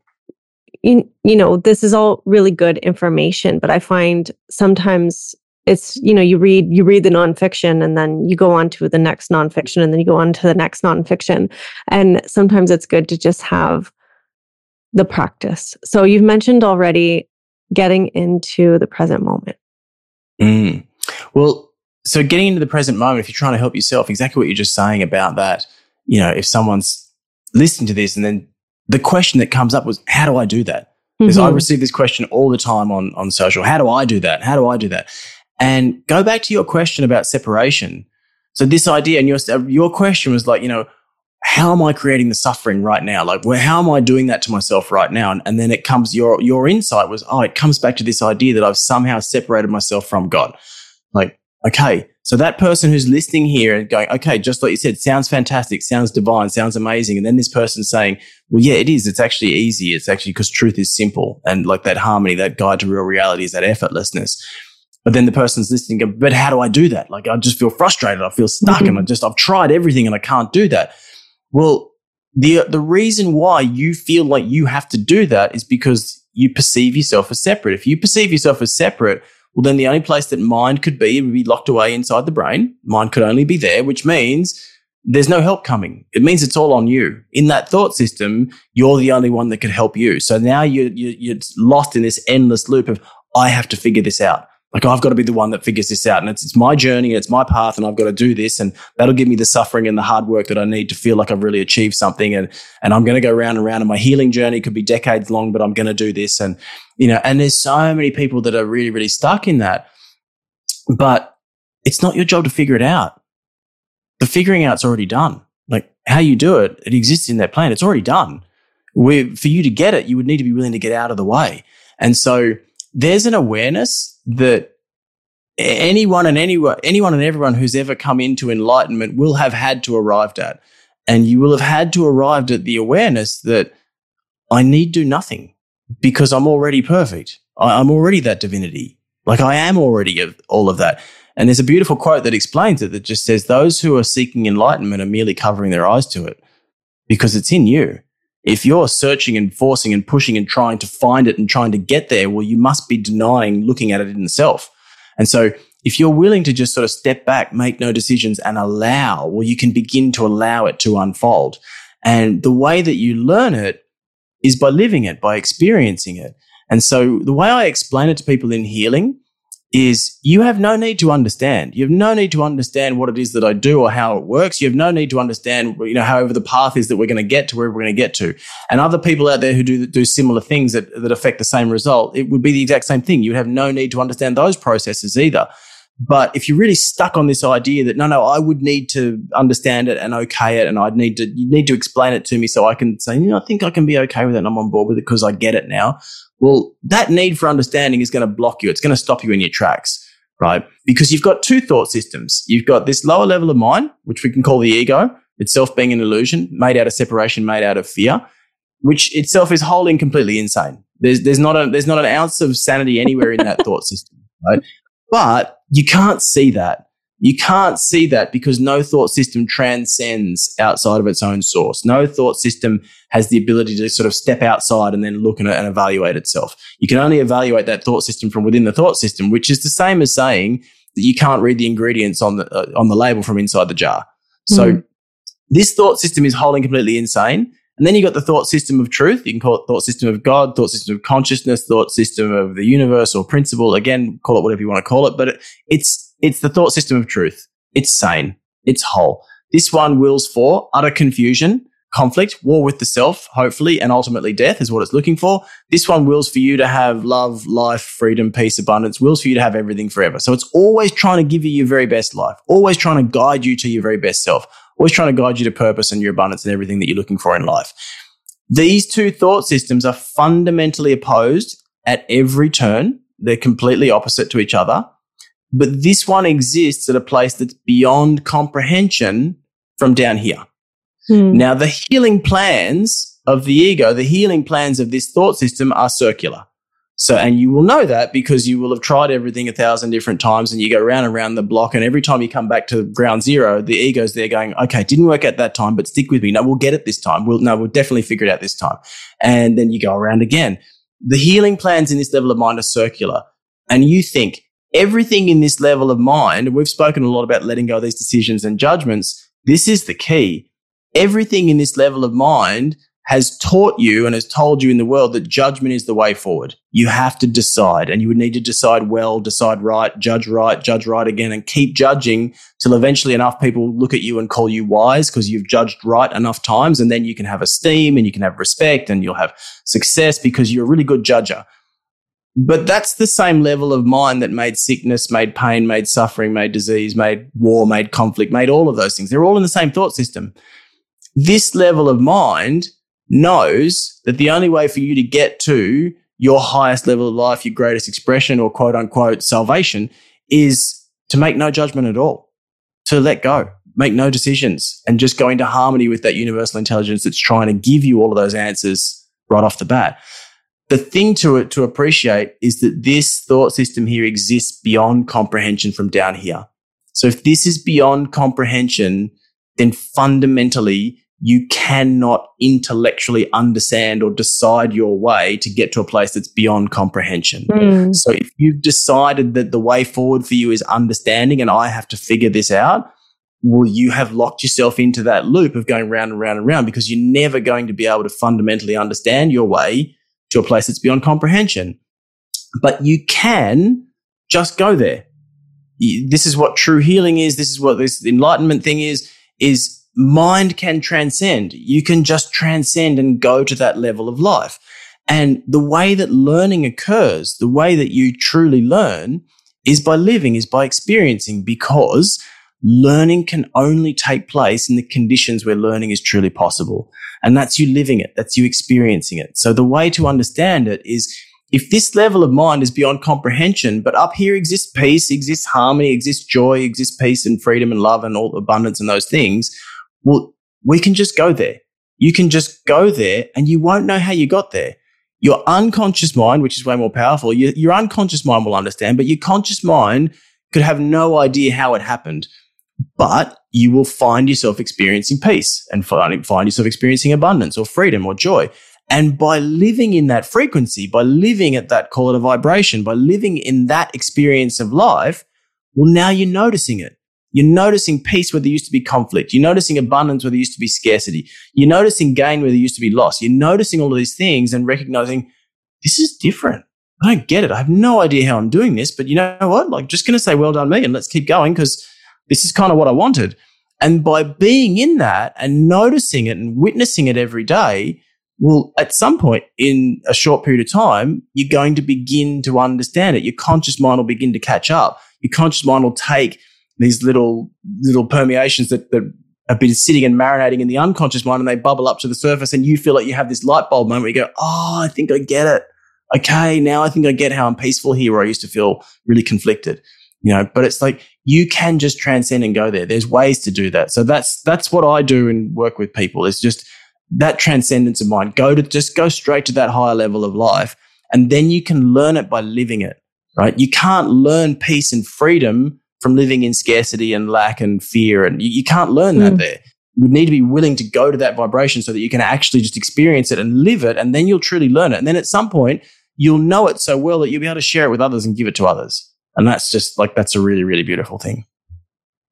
you, you know, this is all really good information, but I find sometimes it's, you know, you read, you read the nonfiction and then you go on to the next nonfiction and then you go on to the next nonfiction. And sometimes it's good to just have the practice. So you've mentioned already getting into the present moment. Mm. Well, so getting into the present moment, if you're trying to help yourself, exactly what you're just saying about that, you know, if someone's listening to this and then the question that comes up was, how do I do that? Because mm-hmm. I receive this question all the time on, on social. How do I do that? How do I do that? And go back to your question about separation. So this idea and your, your question was like, you know, how am I creating the suffering right now? Like, where, how am I doing that to myself right now? And, and then it comes, your, your insight was, oh, it comes back to this idea that I've somehow separated myself from God. Like, okay, so that person who's listening here and going, okay, just like you said, sounds fantastic, sounds divine, sounds amazing. And then this person saying, well, yeah, it is. It's actually easy. It's actually because truth is simple. And like that harmony, that guide to real reality is that effortlessness. But then the person's listening, go, but how do I do that? Like I just feel frustrated. I feel stuck mm-hmm. and I just, I've tried everything and I can't do that. Well, the, the reason why you feel like you have to do that is because you perceive yourself as separate. If you perceive yourself as separate, well, then the only place that mind could be would be locked away inside the brain. Mind could only be there, which means there's no help coming. It means it's all on you. In that thought system, you're the only one that can help you. So now you're, you're, lost in this endless loop of, I have to figure this out. Like I've got to be the one that figures this out. And it's, it's my journey. And it's my path and I've got to do this. And that'll give me the suffering and the hard work that I need to feel like I've really achieved something. And, and I'm going to go round and round and my healing journey could be decades long, but I'm going to do this. And, you know, and there's so many people that are really, really stuck in that, but it's not your job to figure it out. The figuring out's already done. Like how you do it, it exists in that plan. It's already done. we for you to get it, you would need to be willing to get out of the way. And so there's an awareness that anyone and anyone, anyone and everyone who's ever come into enlightenment will have had to arrived at. And you will have had to arrived at the awareness that I need do nothing because I'm already perfect. I, am already that divinity. Like I am already all of that. And there's a beautiful quote that explains it that just says, those who are seeking enlightenment are merely covering their eyes to it because it's in you if you're searching and forcing and pushing and trying to find it and trying to get there, well, you must be denying looking at it in itself. And so if you're willing to just sort of step back, make no decisions and allow, well, you can begin to allow it to unfold. And the way that you learn it is by living it, by experiencing it. And so the way I explain it to people in healing is you have no need to understand. You have no need to understand what it is that I do or how it works. You have no need to understand, you know, however the path is that we're going to get to where we're going to get to. And other people out there who do, do similar things that, that affect the same result, it would be the exact same thing. You have no need to understand those processes either. But if you're really stuck on this idea that no, no, I would need to understand it and okay it, and I'd need to, you need to explain it to me so I can say, you know, I think I can be okay with it and I'm on board with it because I get it now. Well, that need for understanding is going to block you. It's going to stop you in your tracks, right? Because you've got two thought systems. You've got this lower level of mind, which we can call the ego, itself being an illusion made out of separation, made out of fear, which itself is wholly and completely insane. There's, there's not a, there's not an ounce of sanity anywhere in that thought system, right? But you can't see that you can't see that because no thought system transcends outside of its own source. No thought system has the ability to sort of step outside and then look at it and evaluate itself. You can only evaluate that thought system from within the thought system, which is the same as saying that you can't read the ingredients on the uh, on the label from inside the jar. So mm. this thought system is wholly and completely insane. And then you got the thought system of truth. You can call it thought system of God, thought system of consciousness, thought system of the universe or principle. Again, call it whatever you want to call it, but it, it's it's the thought system of truth. It's sane. It's whole. This one wills for utter confusion, conflict, war with the self, hopefully, and ultimately death is what it's looking for. This one wills for you to have love, life, freedom, peace, abundance, wills for you to have everything forever. So it's always trying to give you your very best life, always trying to guide you to your very best self, always trying to guide you to purpose and your abundance and everything that you're looking for in life. These two thought systems are fundamentally opposed at every turn. They're completely opposite to each other. But this one exists at a place that's beyond comprehension from down here. Hmm. Now, the healing plans of the ego, the healing plans of this thought system are circular. So, and you will know that because you will have tried everything a thousand different times and you go around and around the block. And every time you come back to ground zero, the ego's there going, okay, didn't work at that time, but stick with me. No, we'll get it this time. We'll, no, we'll definitely figure it out this time. And then you go around again. The healing plans in this level of mind are circular. And you think everything in this level of mind, we've spoken a lot about letting go of these decisions and judgments. This is the key everything in this level of mind has taught you and has told you in the world that judgment is the way forward. You have to decide and you would need to decide well, decide right, judge right, judge right again and keep judging till eventually enough people look at you and call you wise because you've judged right enough times. And then you can have esteem and you can have respect and you'll have success because you're a really good judger. But that's the same level of mind that made sickness, made pain, made suffering, made disease, made war, made conflict, made all of those things. They're all in the same thought system. This level of mind knows that the only way for you to get to your highest level of life, your greatest expression or quote unquote salvation is to make no judgment at all, to let go, make no decisions and just go into harmony with that universal intelligence that's trying to give you all of those answers right off the bat. The thing to it to appreciate is that this thought system here exists beyond comprehension from down here. So if this is beyond comprehension, then fundamentally you cannot intellectually understand or decide your way to get to a place that's beyond comprehension. Mm. So if you've decided that the way forward for you is understanding and I have to figure this out, well, you have locked yourself into that loop of going round and round and round because you're never going to be able to fundamentally understand your way to a place that's beyond comprehension. But you can just go there. This is what true healing is. This is what this enlightenment thing is, is mind can transcend. You can just transcend and go to that level of life. And the way that learning occurs, the way that you truly learn is by living, is by experiencing because learning can only take place in the conditions where learning is truly possible. And that's you living it. That's you experiencing it. So the way to understand it is if this level of mind is beyond comprehension, but up here exists peace, exists harmony, exists joy, exists peace and freedom and love and all abundance and those things, well, we can just go there. You can just go there and you won't know how you got there. Your unconscious mind, which is way more powerful, your, your unconscious mind will understand, but your conscious mind could have no idea how it happened. But you will find yourself experiencing peace and find, find yourself experiencing abundance or freedom or joy. And by living in that frequency, by living at that call it a vibration, by living in that experience of life, well, now you're noticing it. You're noticing peace where there used to be conflict. You're noticing abundance where there used to be scarcity. You're noticing gain where there used to be loss. You're noticing all of these things and recognizing this is different. I don't get it. I have no idea how I'm doing this, but you know what? Like, just going to say, well done, me, and let's keep going because this is kind of what I wanted. And by being in that and noticing it and witnessing it every day, well, at some point in a short period of time, you're going to begin to understand it. Your conscious mind will begin to catch up. Your conscious mind will take these little little permeations that, that have been sitting and marinating in the unconscious mind and they bubble up to the surface and you feel like you have this light bulb moment where you go, Oh, I think I get it. Okay. Now I think I get how I'm peaceful here where I used to feel really conflicted, you know, but it's like you can just transcend and go there. There's ways to do that. So that's, that's what I do and work with people is just that transcendence of mind. Go to just go straight to that higher level of life. And then you can learn it by living it, right? You can't learn peace and freedom from living in scarcity and lack and fear. And you, you can't learn that mm. there. You need to be willing to go to that vibration so that you can actually just experience it and live it. And then you'll truly learn it. And then at some point, you'll know it so well that you'll be able to share it with others and give it to others. And that's just like, that's a really, really beautiful thing.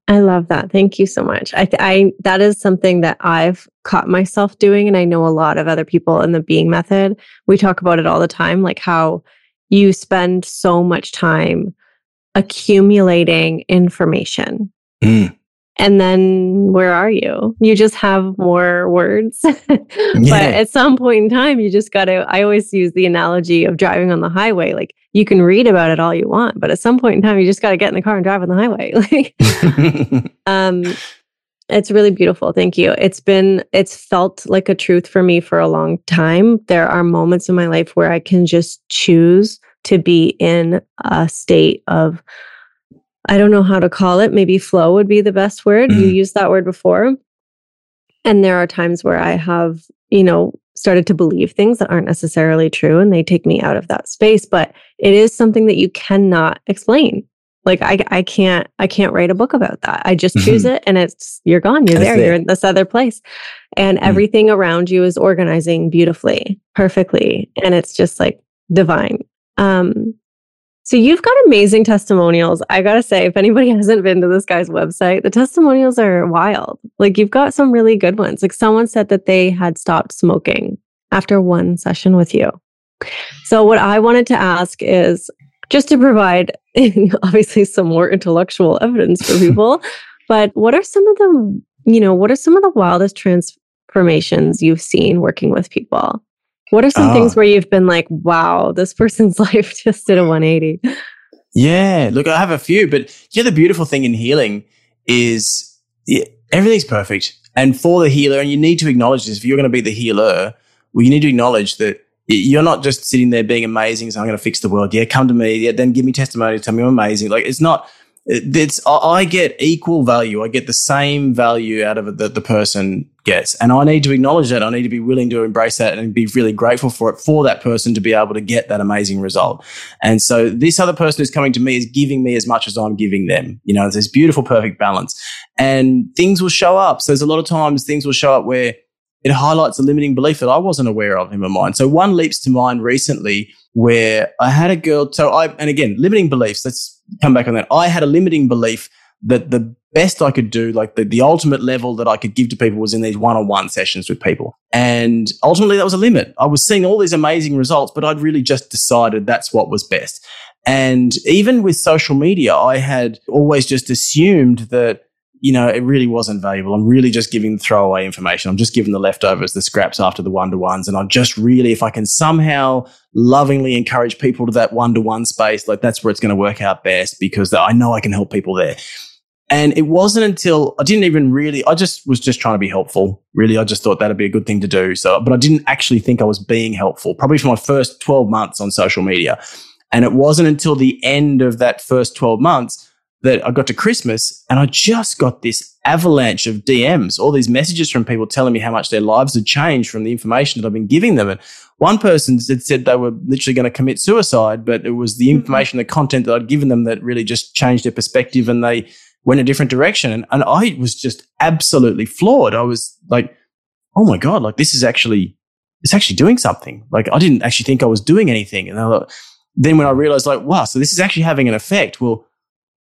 I love that. Thank you so much. I, I that is something that I've caught myself doing, and I know a lot of other people in the being method. We talk about it all the time, like how you spend so much time accumulating information. Mm. And then where are you? You just have more words. but Yeah. at some point in time, you just got to. I always use the analogy of driving on the highway. Like you can read about it all you want, but at some point in time, you just got to get in the car and drive on the highway. Like, um, it's really beautiful. Thank you. It's been, it's felt like a truth for me for a long time. There are moments in my life where I can just choose to be in a state of, I don't know how to call it. Maybe flow would be the best word. You Mhm. used that word before. And there are times where I have, you know, started to believe things that aren't necessarily true and they take me out of that space. But it is something that you cannot explain. Like I, I can't, I can't write a book about that. I just choose it and it's, you're gone. You're there. there. You're in this other place. And Mm. everything around you is organizing beautifully, perfectly. And it's just like divine. Um, so you've got amazing testimonials. I gotta say, if anybody hasn't been to this guy's website, the testimonials are wild. Like you've got some really good ones. Like someone said that they had stopped smoking after one session with you. So what I wanted to ask is just to provide obviously some more intellectual evidence for people, but what are some of the, you know, what are some of the wildest transformations you've seen working with people? What are some Ah. things where you've been like, wow, this person's life just did a 180? Yeah, look, I have a few, but yeah, the beautiful thing in healing is yeah, everything's perfect. And for the healer, and you need to acknowledge this, if you're going to be the healer, well, you need to acknowledge that you're not just sitting there being amazing, so I'm going to fix the world. Yeah, come to me. Yeah, then give me testimony, tell me I'm amazing. Like it's not, it's, I get equal value. I get the same value out of it that the person gets. And I need to acknowledge that. I need to be willing to embrace that and be really grateful for it for that person to be able to get that amazing result. And so this other person who's coming to me is giving me as much as I'm giving them. You know, there's this beautiful, perfect balance. And things will show up. So there's a lot of times things will show up where it highlights a limiting belief that I wasn't aware of in my mind. So one leaps to mind recently where I had a girl. So I, and again, limiting beliefs, let's come back on that. I had a limiting belief that the best I could do, like the, the ultimate level that I could give to people was in these one on one sessions with people. And ultimately that was a limit. I was seeing all these amazing results, but I'd really just decided that's what was best. And even with social media, I had always just assumed that, you know, it really wasn't valuable. I'm really just giving the throwaway information. I'm just giving the leftovers, the scraps after the one to ones. And I'm just really, if I can somehow lovingly encourage people to that one to one space, like that's where it's going to work out best because I know I can help people there. And it wasn't until I didn't even really, I just was just trying to be helpful. Really, I just thought that'd be a good thing to do. So, but I didn't actually think I was being helpful, probably for my first 12 months on social media. And it wasn't until the end of that first 12 months that I got to Christmas and I just got this avalanche of DMs, all these messages from people telling me how much their lives had changed from the information that I've been giving them. And one person had said they were literally going to commit suicide, but it was the mm-hmm. information, the content that I'd given them that really just changed their perspective and they went a different direction. And, and I was just absolutely floored. I was like, oh my God, like this is actually, it's actually doing something. Like I didn't actually think I was doing anything. And I thought, then when I realized like, wow, so this is actually having an effect. Well,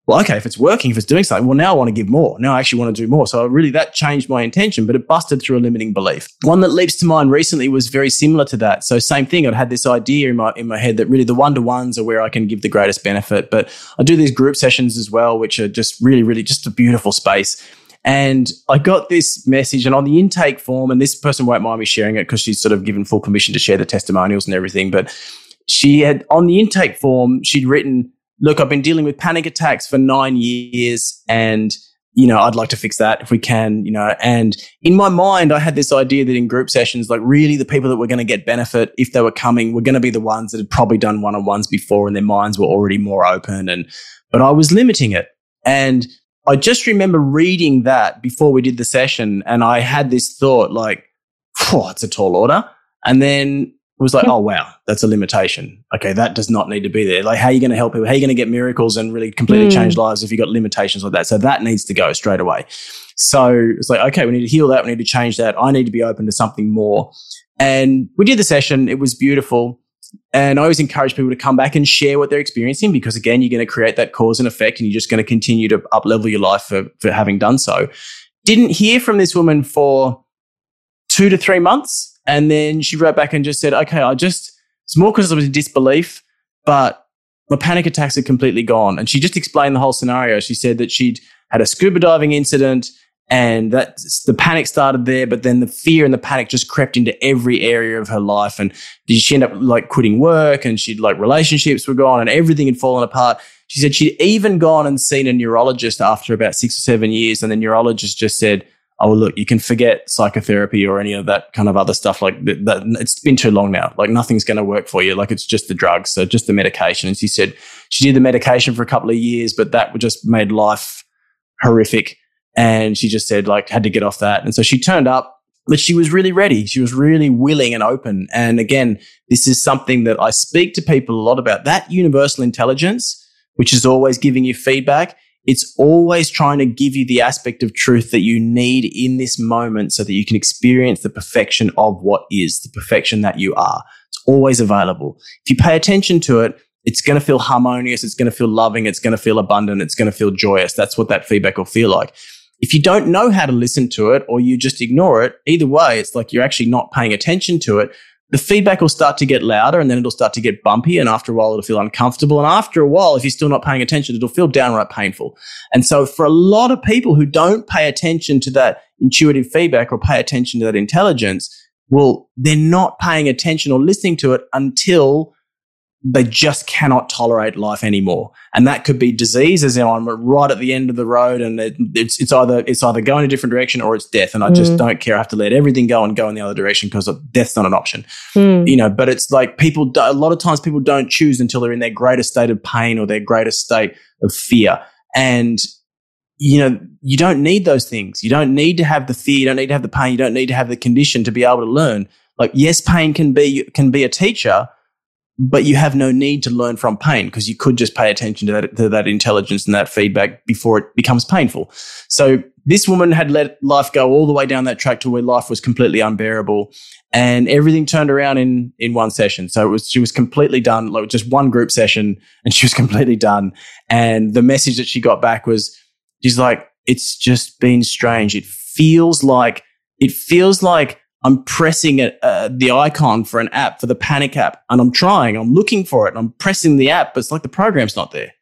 well, okay, if it's working, if it's doing something, well, now I want to give more. Now I actually want to do more. So really that changed my intention, but it busted through a limiting belief. One that leaps to mind recently was very similar to that. So same thing. I'd had this idea in my, in my head that really the one-to-ones are where I can give the greatest benefit. But I do these group sessions as well, which are just really, really just a beautiful space. And I got this message and on the intake form, and this person won't mind me sharing it because she's sort of given full permission to share the testimonials and everything. But she had on the intake form, she'd written, look, I've been dealing with panic attacks for nine years and, you know, I'd like to fix that if we can, you know, and in my mind, I had this idea that in group sessions, like really the people that were going to get benefit if they were coming were going to be the ones that had probably done one on ones before and their minds were already more open. And, but I was limiting it. And I just remember reading that before we did the session and I had this thought like, oh, it's a tall order. And then it was like, oh wow, that's a limitation. Okay, that does not need to be there. Like, how are you going to help people? How are you going to get miracles and really completely Mm. change lives if you've got limitations like that? So that needs to go straight away. So it's like, okay, we need to heal that. We need to change that. I need to be open to something more. And we did the session. It was beautiful. And I always encourage people to come back and share what they're experiencing because again, you're going to create that cause and effect and you're just going to continue to up level your life for, for having done so. Didn't hear from this woman for two to three months. And then she wrote back and just said, okay, I just, it's more because I was in disbelief, but my panic attacks are completely gone. And she just explained the whole scenario. She said that she'd had a scuba diving incident and that the panic started there, but then the fear and the panic just crept into every area of her life. And she ended up like quitting work and she'd like relationships were gone and everything had fallen apart. She said she'd even gone and seen a neurologist after about six or seven years. And the neurologist just said, Oh, look, you can forget psychotherapy or any of that kind of other stuff. Like that, that it's been too long now. Like nothing's going to work for you. Like it's just the drugs. So just the medication. And she said she did the medication for a couple of years, but that just made life horrific. And she just said like had to get off that. And so she turned up, but she was really ready. She was really willing and open. And again, this is something that I speak to people a lot about that universal intelligence, which is always giving you feedback. It's always trying to give you the aspect of truth that you need in this moment so that you can experience the perfection of what is, the perfection that you are. It's always available. If you pay attention to it, it's going to feel harmonious. It's going to feel loving. It's going to feel abundant. It's going to feel joyous. That's what that feedback will feel like. If you don't know how to listen to it or you just ignore it, either way, it's like you're actually not paying attention to it. The feedback will start to get louder and then it'll start to get bumpy. And after a while, it'll feel uncomfortable. And after a while, if you're still not paying attention, it'll feel downright painful. And so for a lot of people who don't pay attention to that intuitive feedback or pay attention to that intelligence, well, they're not paying attention or listening to it until they just cannot tolerate life anymore. And that could be disease, as you know, I'm right at the end of the road and it, it's, it's either, it's either going a different direction or it's death. And I mm. just don't care. I have to let everything go and go in the other direction because death's not an option, mm. you know, but it's like people, a lot of times people don't choose until they're in their greatest state of pain or their greatest state of fear. And, you know, you don't need those things. You don't need to have the fear. You don't need to have the pain. You don't need to have the condition to be able to learn. Like, yes, pain can be, can be a teacher, but you have no need to learn from pain because you could just pay attention to that, to that intelligence and that feedback before it becomes painful. So this woman had let life go all the way down that track to where life was completely unbearable and everything turned around in, in one session. So it was, she was completely done, like just one group session and she was completely done. And the message that she got back was, she's like, it's just been strange. It feels like, it feels like I'm pressing uh, the icon for an app for the panic app and I'm trying, I'm looking for it and I'm pressing the app, but it's like the program's not there.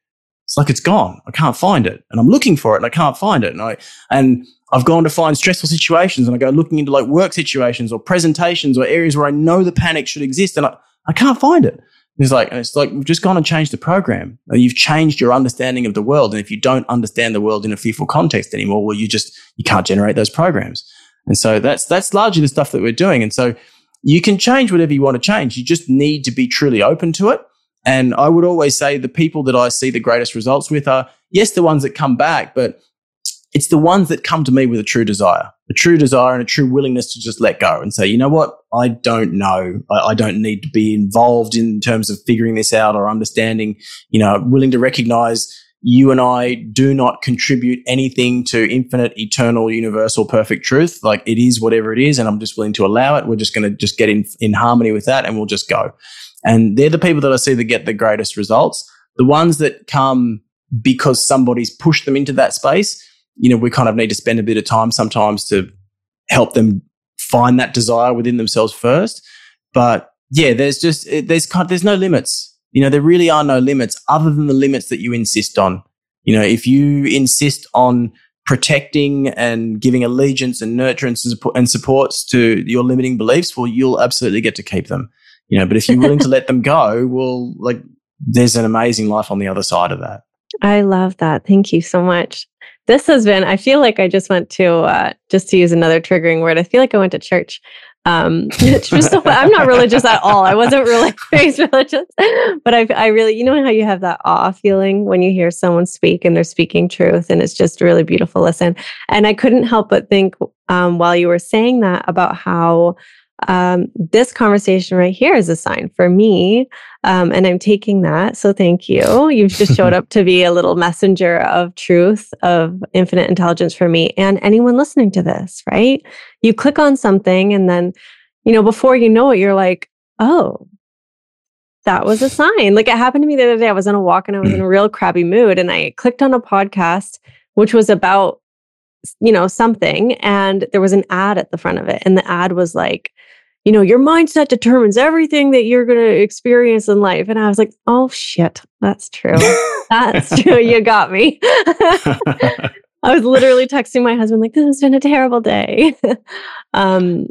It's like it's gone. I can't find it and I'm looking for it and I can't find it. And I, and I've gone to find stressful situations and I go looking into like work situations or presentations or areas where I know the panic should exist and I, I can't find it. It's like, it's like, we've just gone and changed the program. You've changed your understanding of the world. And if you don't understand the world in a fearful context anymore, well, you just, you can't generate those programs. And so that's that's largely the stuff that we're doing. And so you can change whatever you want to change. You just need to be truly open to it. And I would always say the people that I see the greatest results with are, yes, the ones that come back, but it's the ones that come to me with a true desire, a true desire and a true willingness to just let go and say, you know what? I don't know. I, I don't need to be involved in terms of figuring this out or understanding, you know, willing to recognize you and I do not contribute anything to infinite, eternal, universal, perfect truth. Like it is whatever it is, and I'm just willing to allow it. We're just going to just get in in harmony with that, and we'll just go. And they're the people that I see that get the greatest results. The ones that come because somebody's pushed them into that space. You know, we kind of need to spend a bit of time sometimes to help them find that desire within themselves first. But yeah, there's just there's kind of, there's no limits you know, there really are no limits other than the limits that you insist on. You know, if you insist on protecting and giving allegiance and nurturance and supports to your limiting beliefs, well, you'll absolutely get to keep them. You know, but if you're willing to let them go, well, like there's an amazing life on the other side of that. I love that. Thank you so much. This has been, I feel like I just went to, uh, just to use another triggering word, I feel like I went to church. Um, just I'm not religious at all. I wasn't really raised religious, but I, I really, you know how you have that awe feeling when you hear someone speak and they're speaking truth, and it's just a really beautiful. Listen, and I couldn't help but think um, while you were saying that about how um, this conversation right here is a sign for me. Um, and I'm taking that. So thank you. You've just showed up to be a little messenger of truth, of infinite intelligence for me and anyone listening to this, right? You click on something and then, you know, before you know it, you're like, oh, that was a sign. Like it happened to me the other day. I was on a walk and I was in a real crabby mood and I clicked on a podcast, which was about, you know, something. And there was an ad at the front of it. And the ad was like, you know, your mindset determines everything that you're going to experience in life. And I was like, oh shit, that's true. that's true. You got me. I was literally texting my husband, like, this has been a terrible day. um,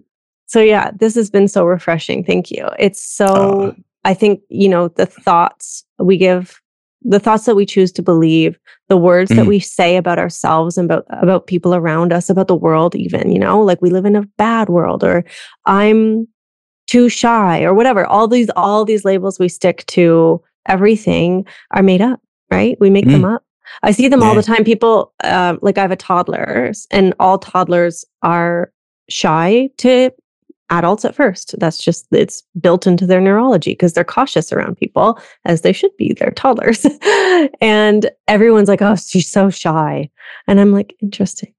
so yeah, this has been so refreshing. Thank you. It's so, oh. I think, you know, the thoughts we give the thoughts that we choose to believe, the words mm. that we say about ourselves and about about people around us, about the world even, you know, like we live in a bad world or I'm too shy or whatever. All these all these labels we stick to everything are made up, right? We make mm. them up. I see them yeah. all the time. People uh, like I have a toddler and all toddlers are shy to adults at first. That's just, it's built into their neurology because they're cautious around people as they should be. They're toddlers. and everyone's like, oh, she's so shy. And I'm like, interesting.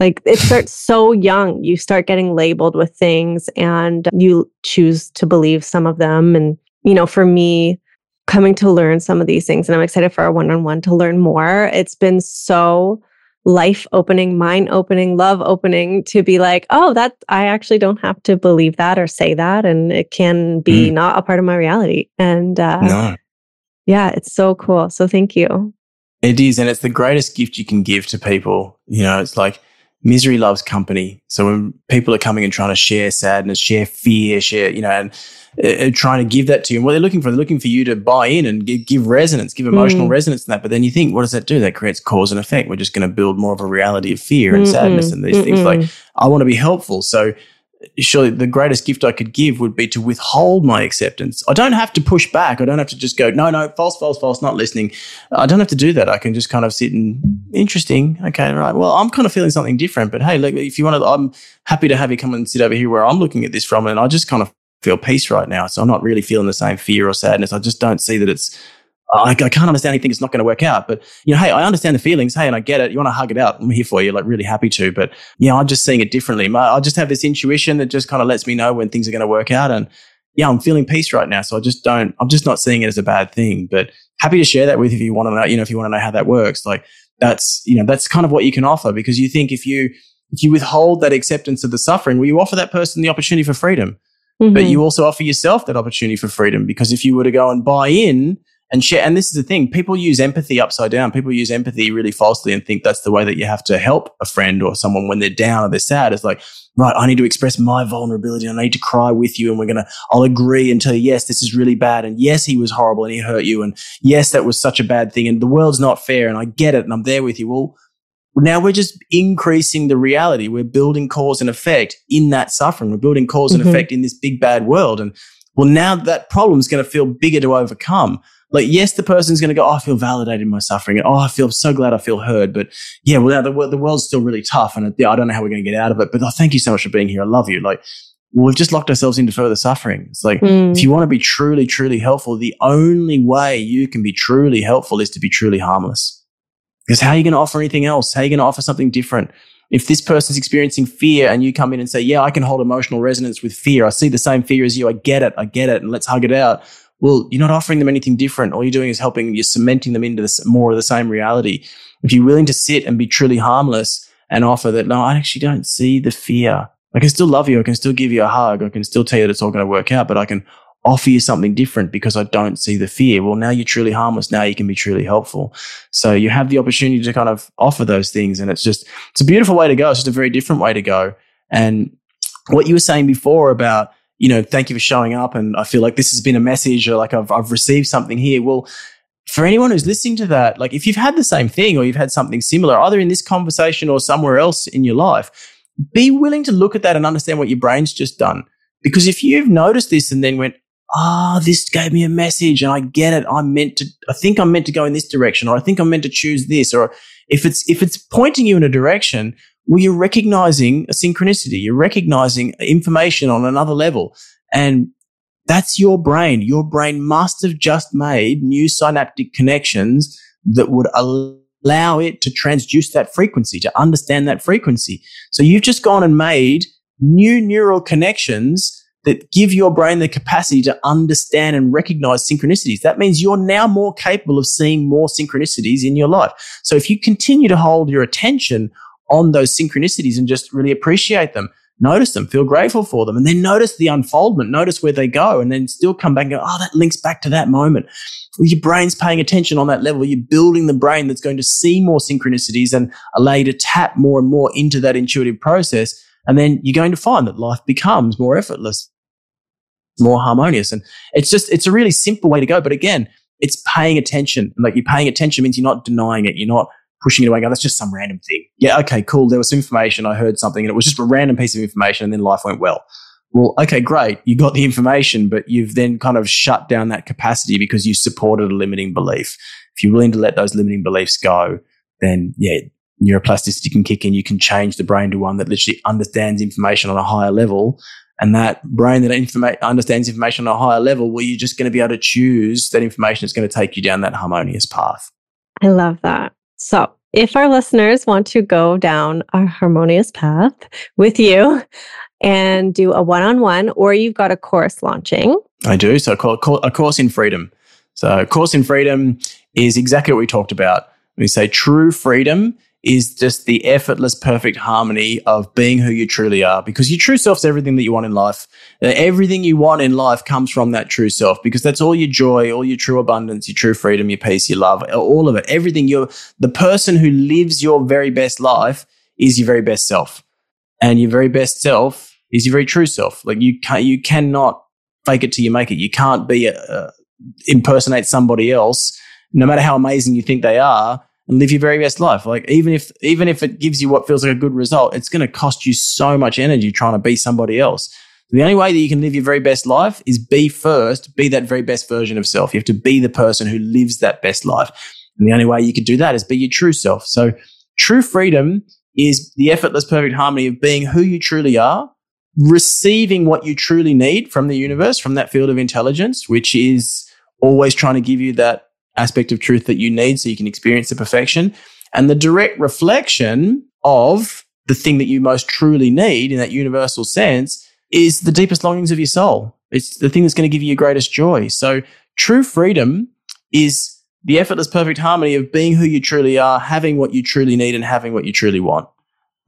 Like it starts so young. You start getting labeled with things and you choose to believe some of them. And, you know, for me, coming to learn some of these things, and I'm excited for our one on one to learn more, it's been so life opening, mind opening, love opening to be like, oh, that I actually don't have to believe that or say that. And it can be mm. not a part of my reality. And uh, no. yeah, it's so cool. So thank you. It is. And it's the greatest gift you can give to people. You know, it's like, misery loves company. So when people are coming and trying to share sadness, share fear, share, you know, and uh, trying to give that to you, and what they're looking for, they're looking for you to buy in and give, give resonance, give emotional mm. resonance to that. But then you think, what does that do? That creates cause and effect. We're just going to build more of a reality of fear and mm sadness and these Mm-mm. things. Like, I want to be helpful. So surely the greatest gift I could give would be to withhold my acceptance. I don't have to push back. I don't have to just go, no, no, false, false, false, not listening. I don't have to do that. I can just kind of sit and interesting. Okay, right. Well, I'm kind of feeling something different, but hey, look, if you want to, I'm happy to have you come and sit over here where I'm looking at this from. And I just kind of feel peace right now. So I'm not really feeling the same fear or sadness. I just don't see that it's I, I can't understand anything. It's not going to work out. But, you know, hey, I understand the feelings. Hey, and I get it. You want to hug it out. I'm here for you. Like really happy to. But, yeah, I'm just seeing it differently. I just have this intuition that just kind of lets me know when things are going to work out. And yeah, I'm feeling peace right now. So I just don't, I'm just not seeing it as a bad thing, but happy to share that with if you want to know, you know, if you want to know how that works. Like that's, you know, that's kind of what you can offer because you think if you, if you withhold that acceptance of the suffering, well, you offer that person the opportunity for freedom. Mm-hmm. But you also offer yourself that opportunity for freedom because if you were to go and buy in and share. And this is the thing people use empathy upside down. People use empathy really falsely and think that's the way that you have to help a friend or someone when they're down or they're sad. It's like, right, I need to express my vulnerability. I need to cry with you. And we're going to, I'll agree and tell you, yes, this is really bad. And yes, he was horrible and he hurt you. And yes, that was such a bad thing. And the world's not fair. And I get it. And I'm there with you. Well, now we're just increasing the reality. We're building cause and effect in that suffering. We're building because mm-hmm. and effect in this big bad world. And well, now that problem is going to feel bigger to overcome like, yes, the person's going to go, oh, I feel validated in my suffering. And, oh, I feel so glad I feel heard. But yeah, well, the, the world's still really tough. And yeah, I don't know how we're going to get out of it. But oh, thank you so much for being here. I love you. Like, well, we've just locked ourselves into further suffering. It's like, mm. if you want to be truly, truly helpful, the only way you can be truly helpful is to be truly harmless. Because how are you going to offer anything else? How are you going to offer something different? If this person's experiencing fear and you come in and say, yeah, I can hold emotional resonance with fear. I see the same fear as you. I get it. I get it. And let's hug it out well, you're not offering them anything different. All you're doing is helping, you're cementing them into this, more of the same reality. If you're willing to sit and be truly harmless and offer that, no, I actually don't see the fear. I can still love you. I can still give you a hug. I can still tell you that it's all going to work out, but I can offer you something different because I don't see the fear. Well, now you're truly harmless. Now you can be truly helpful. So you have the opportunity to kind of offer those things. And it's just, it's a beautiful way to go. It's just a very different way to go. And what you were saying before about, you know, thank you for showing up. And I feel like this has been a message or like I've, I've received something here. Well, for anyone who's listening to that, like if you've had the same thing or you've had something similar, either in this conversation or somewhere else in your life, be willing to look at that and understand what your brain's just done. Because if you've noticed this and then went, ah, oh, this gave me a message and I get it. I'm meant to, I think I'm meant to go in this direction or I think I'm meant to choose this. Or if it's, if it's pointing you in a direction, well, you're recognizing a synchronicity. You're recognizing information on another level. And that's your brain. Your brain must have just made new synaptic connections that would allow it to transduce that frequency, to understand that frequency. So you've just gone and made new neural connections that give your brain the capacity to understand and recognize synchronicities. That means you're now more capable of seeing more synchronicities in your life. So if you continue to hold your attention on those synchronicities and just really appreciate them. notice them, feel grateful for them, and then notice the unfoldment, notice where they go, and then still come back and go, oh, that links back to that moment. Well, your brain's paying attention on that level. You're building the brain that's going to see more synchronicities and allow you to tap more and more into that intuitive process. And then you're going to find that life becomes more effortless, more harmonious. And it's just, it's a really simple way to go. But again, it's paying attention. Like you're paying attention means you're not denying it. You're not pushing it away. Go, that's just some random thing. Yeah, okay, cool. There was some information. I heard something and it was just a random piece of information and then life went well. Well, okay, great. You got the information, but you've then kind of shut down that capacity because you supported a limiting belief. If you're willing to let those limiting beliefs go, then yeah, neuroplasticity can kick in. You can change the brain to one that literally understands information on a higher level. And that brain that informa- understands information on a higher level, well, you're just going to be able to choose that information that's going to take you down that harmonious path. I love that. So, if our listeners want to go down a harmonious path with you and do a one on one, or you've got a course launching. I do. So, a course in freedom. So, a course in freedom is exactly what we talked about. We say true freedom is just the effortless, perfect harmony of being who you truly are because your true self is everything that you want in life. Uh, everything you want in life comes from that true self because that's all your joy, all your true abundance, your true freedom, your peace, your love, all of it. Everything you're, the person who lives your very best life is your very best self. And your very best self is your very true self. Like you can't, you cannot fake it till you make it. You can't be, a, uh, impersonate somebody else, no matter how amazing you think they are and live your very best life. Like even if even if it gives you what feels like a good result, it's going to cost you so much energy trying to be somebody else. The only way that you can live your very best life is be first, be that very best version of self. You have to be the person who lives that best life. And the only way you can do that is be your true self. So true freedom is the effortless perfect harmony of being who you truly are, receiving what you truly need from the universe, from that field of intelligence, which is always trying to give you that aspect of truth that you need so you can experience the perfection. And the direct reflection of the thing that you most truly need in that universal sense is the deepest longings of your soul. It's the thing that's going to give you your greatest joy. So true freedom is the effortless perfect harmony of being who you truly are, having what you truly need and having what you truly want.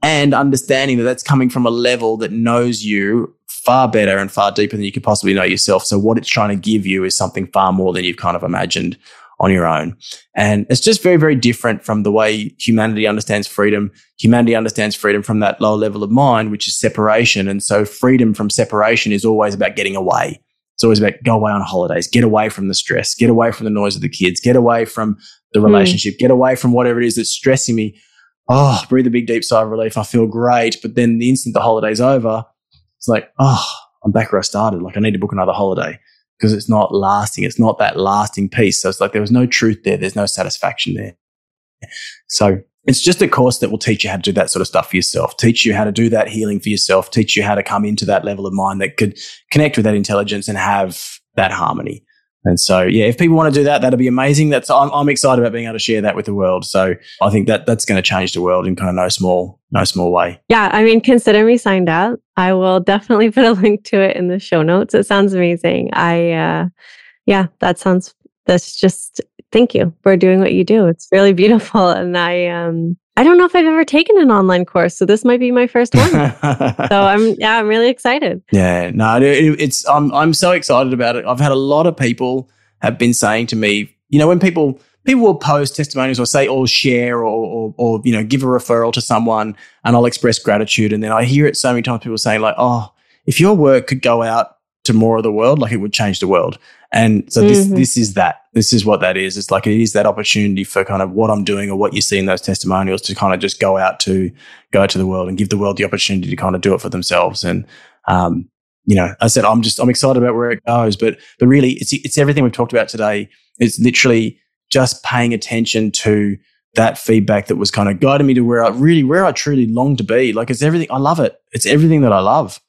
And understanding that that's coming from a level that knows you far better and far deeper than you could possibly know yourself. So what it's trying to give you is something far more than you've kind of imagined on your own. And it's just very, very different from the way humanity understands freedom. Humanity understands freedom from that lower level of mind, which is separation. And so freedom from separation is always about getting away. It's always about go away on holidays, get away from the stress, get away from the noise of the kids, get away from the hmm. relationship, mm. get away from whatever it is that's stressing me. Oh, breathe a big deep sigh of relief. I feel great. But then the instant the holiday's over, it's like, oh, I'm back where I started. Like I need to book another holiday because it's not lasting. It's not that lasting peace. So it's like there was no truth there. There's no satisfaction there. So it's just a course that will teach you how to do that sort of stuff for yourself, teach you how to do that healing for yourself, teach you how to come into that level of mind that could connect with that intelligence and have that harmony. And so, yeah, if people want to do that, that'd be amazing. That's I'm, I'm excited about being able to share that with the world. So I think that that's going to change the world in kind of no small, no small way. Yeah, I mean, consider me signed up. I will definitely put a link to it in the show notes. It sounds amazing. I, uh, yeah, that sounds. That's just thank you for doing what you do. It's really beautiful, and I um I don't know if I've ever taken an online course, so this might be my first one. so I'm yeah, I'm really excited. Yeah, no, it, it's I'm I'm so excited about it. I've had a lot of people have been saying to me, you know, when people people will post testimonials or say or share or, or, or you know give a referral to someone, and I'll express gratitude, and then I hear it so many times. People saying like, oh, if your work could go out to more of the world, like it would change the world. And so this mm-hmm. this is that. This is what that is. It's like it is that opportunity for kind of what I'm doing or what you see in those testimonials to kind of just go out to go to the world and give the world the opportunity to kind of do it for themselves. And um, you know, I said I'm just I'm excited about where it goes, but but really it's it's everything we've talked about today. It's literally just paying attention to that feedback that was kind of guiding me to where I really where I truly long to be. Like it's everything I love it. It's everything that I love.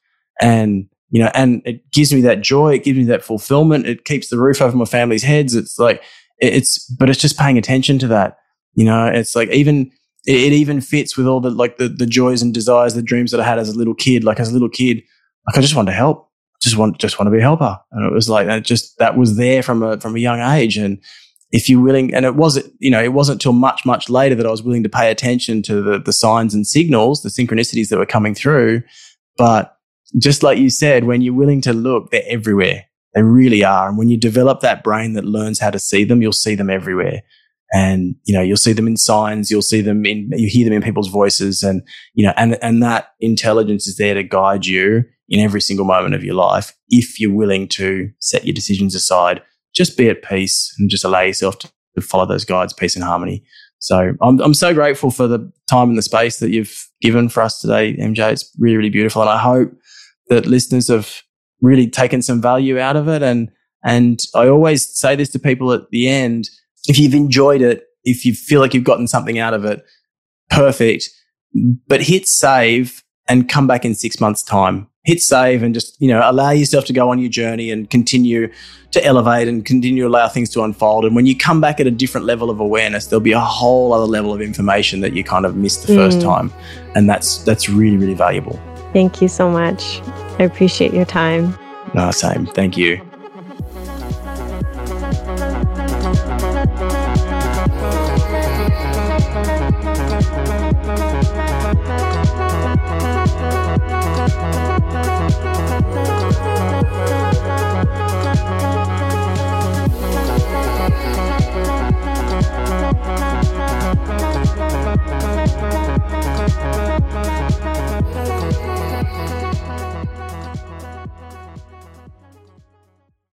And you know, and it gives me that joy. It gives me that fulfillment. It keeps the roof over my family's heads. It's like, it's, but it's just paying attention to that. You know, it's like even, it, even fits with all the, like the, the joys and desires, the dreams that I had as a little kid. Like as a little kid, like I just wanted to help. Just want, just want to be a helper. And it was like, it just, that was there from a, from a young age. And, if you're willing, and it wasn't, you know, it wasn't till much, much later that I was willing to pay attention to the, the signs and signals, the synchronicities that were coming through But just like you said, when you're willing to look, they're everywhere. They really are. And when you develop that brain that learns how to see them, you'll see them everywhere. And, you know, you'll see them in signs, you'll see them in, you hear them in people's voices and, you know, and, and that intelligence is there to guide you in every single moment of your life if you're willing to set your decisions aside, just be at peace and just allow yourself to, to follow those guides, peace and harmony. So I'm, I'm so grateful for the time and the space that you've given for us today, MJ. It's really, really beautiful. And I hope that listeners have really taken some value out of it. And, and I always say this to people at the end. If you've enjoyed it, if you feel like you've gotten something out of it, perfect. But hit save and come back in six months time. Hit save and just, you know, allow yourself to go on your journey and continue to elevate and continue to allow things to unfold. And when you come back at a different level of awareness, there'll be a whole other level of information that you kind of missed the first mm. time. And that's that's really, really valuable. Thank you so much. I appreciate your time. No, same. Thank you.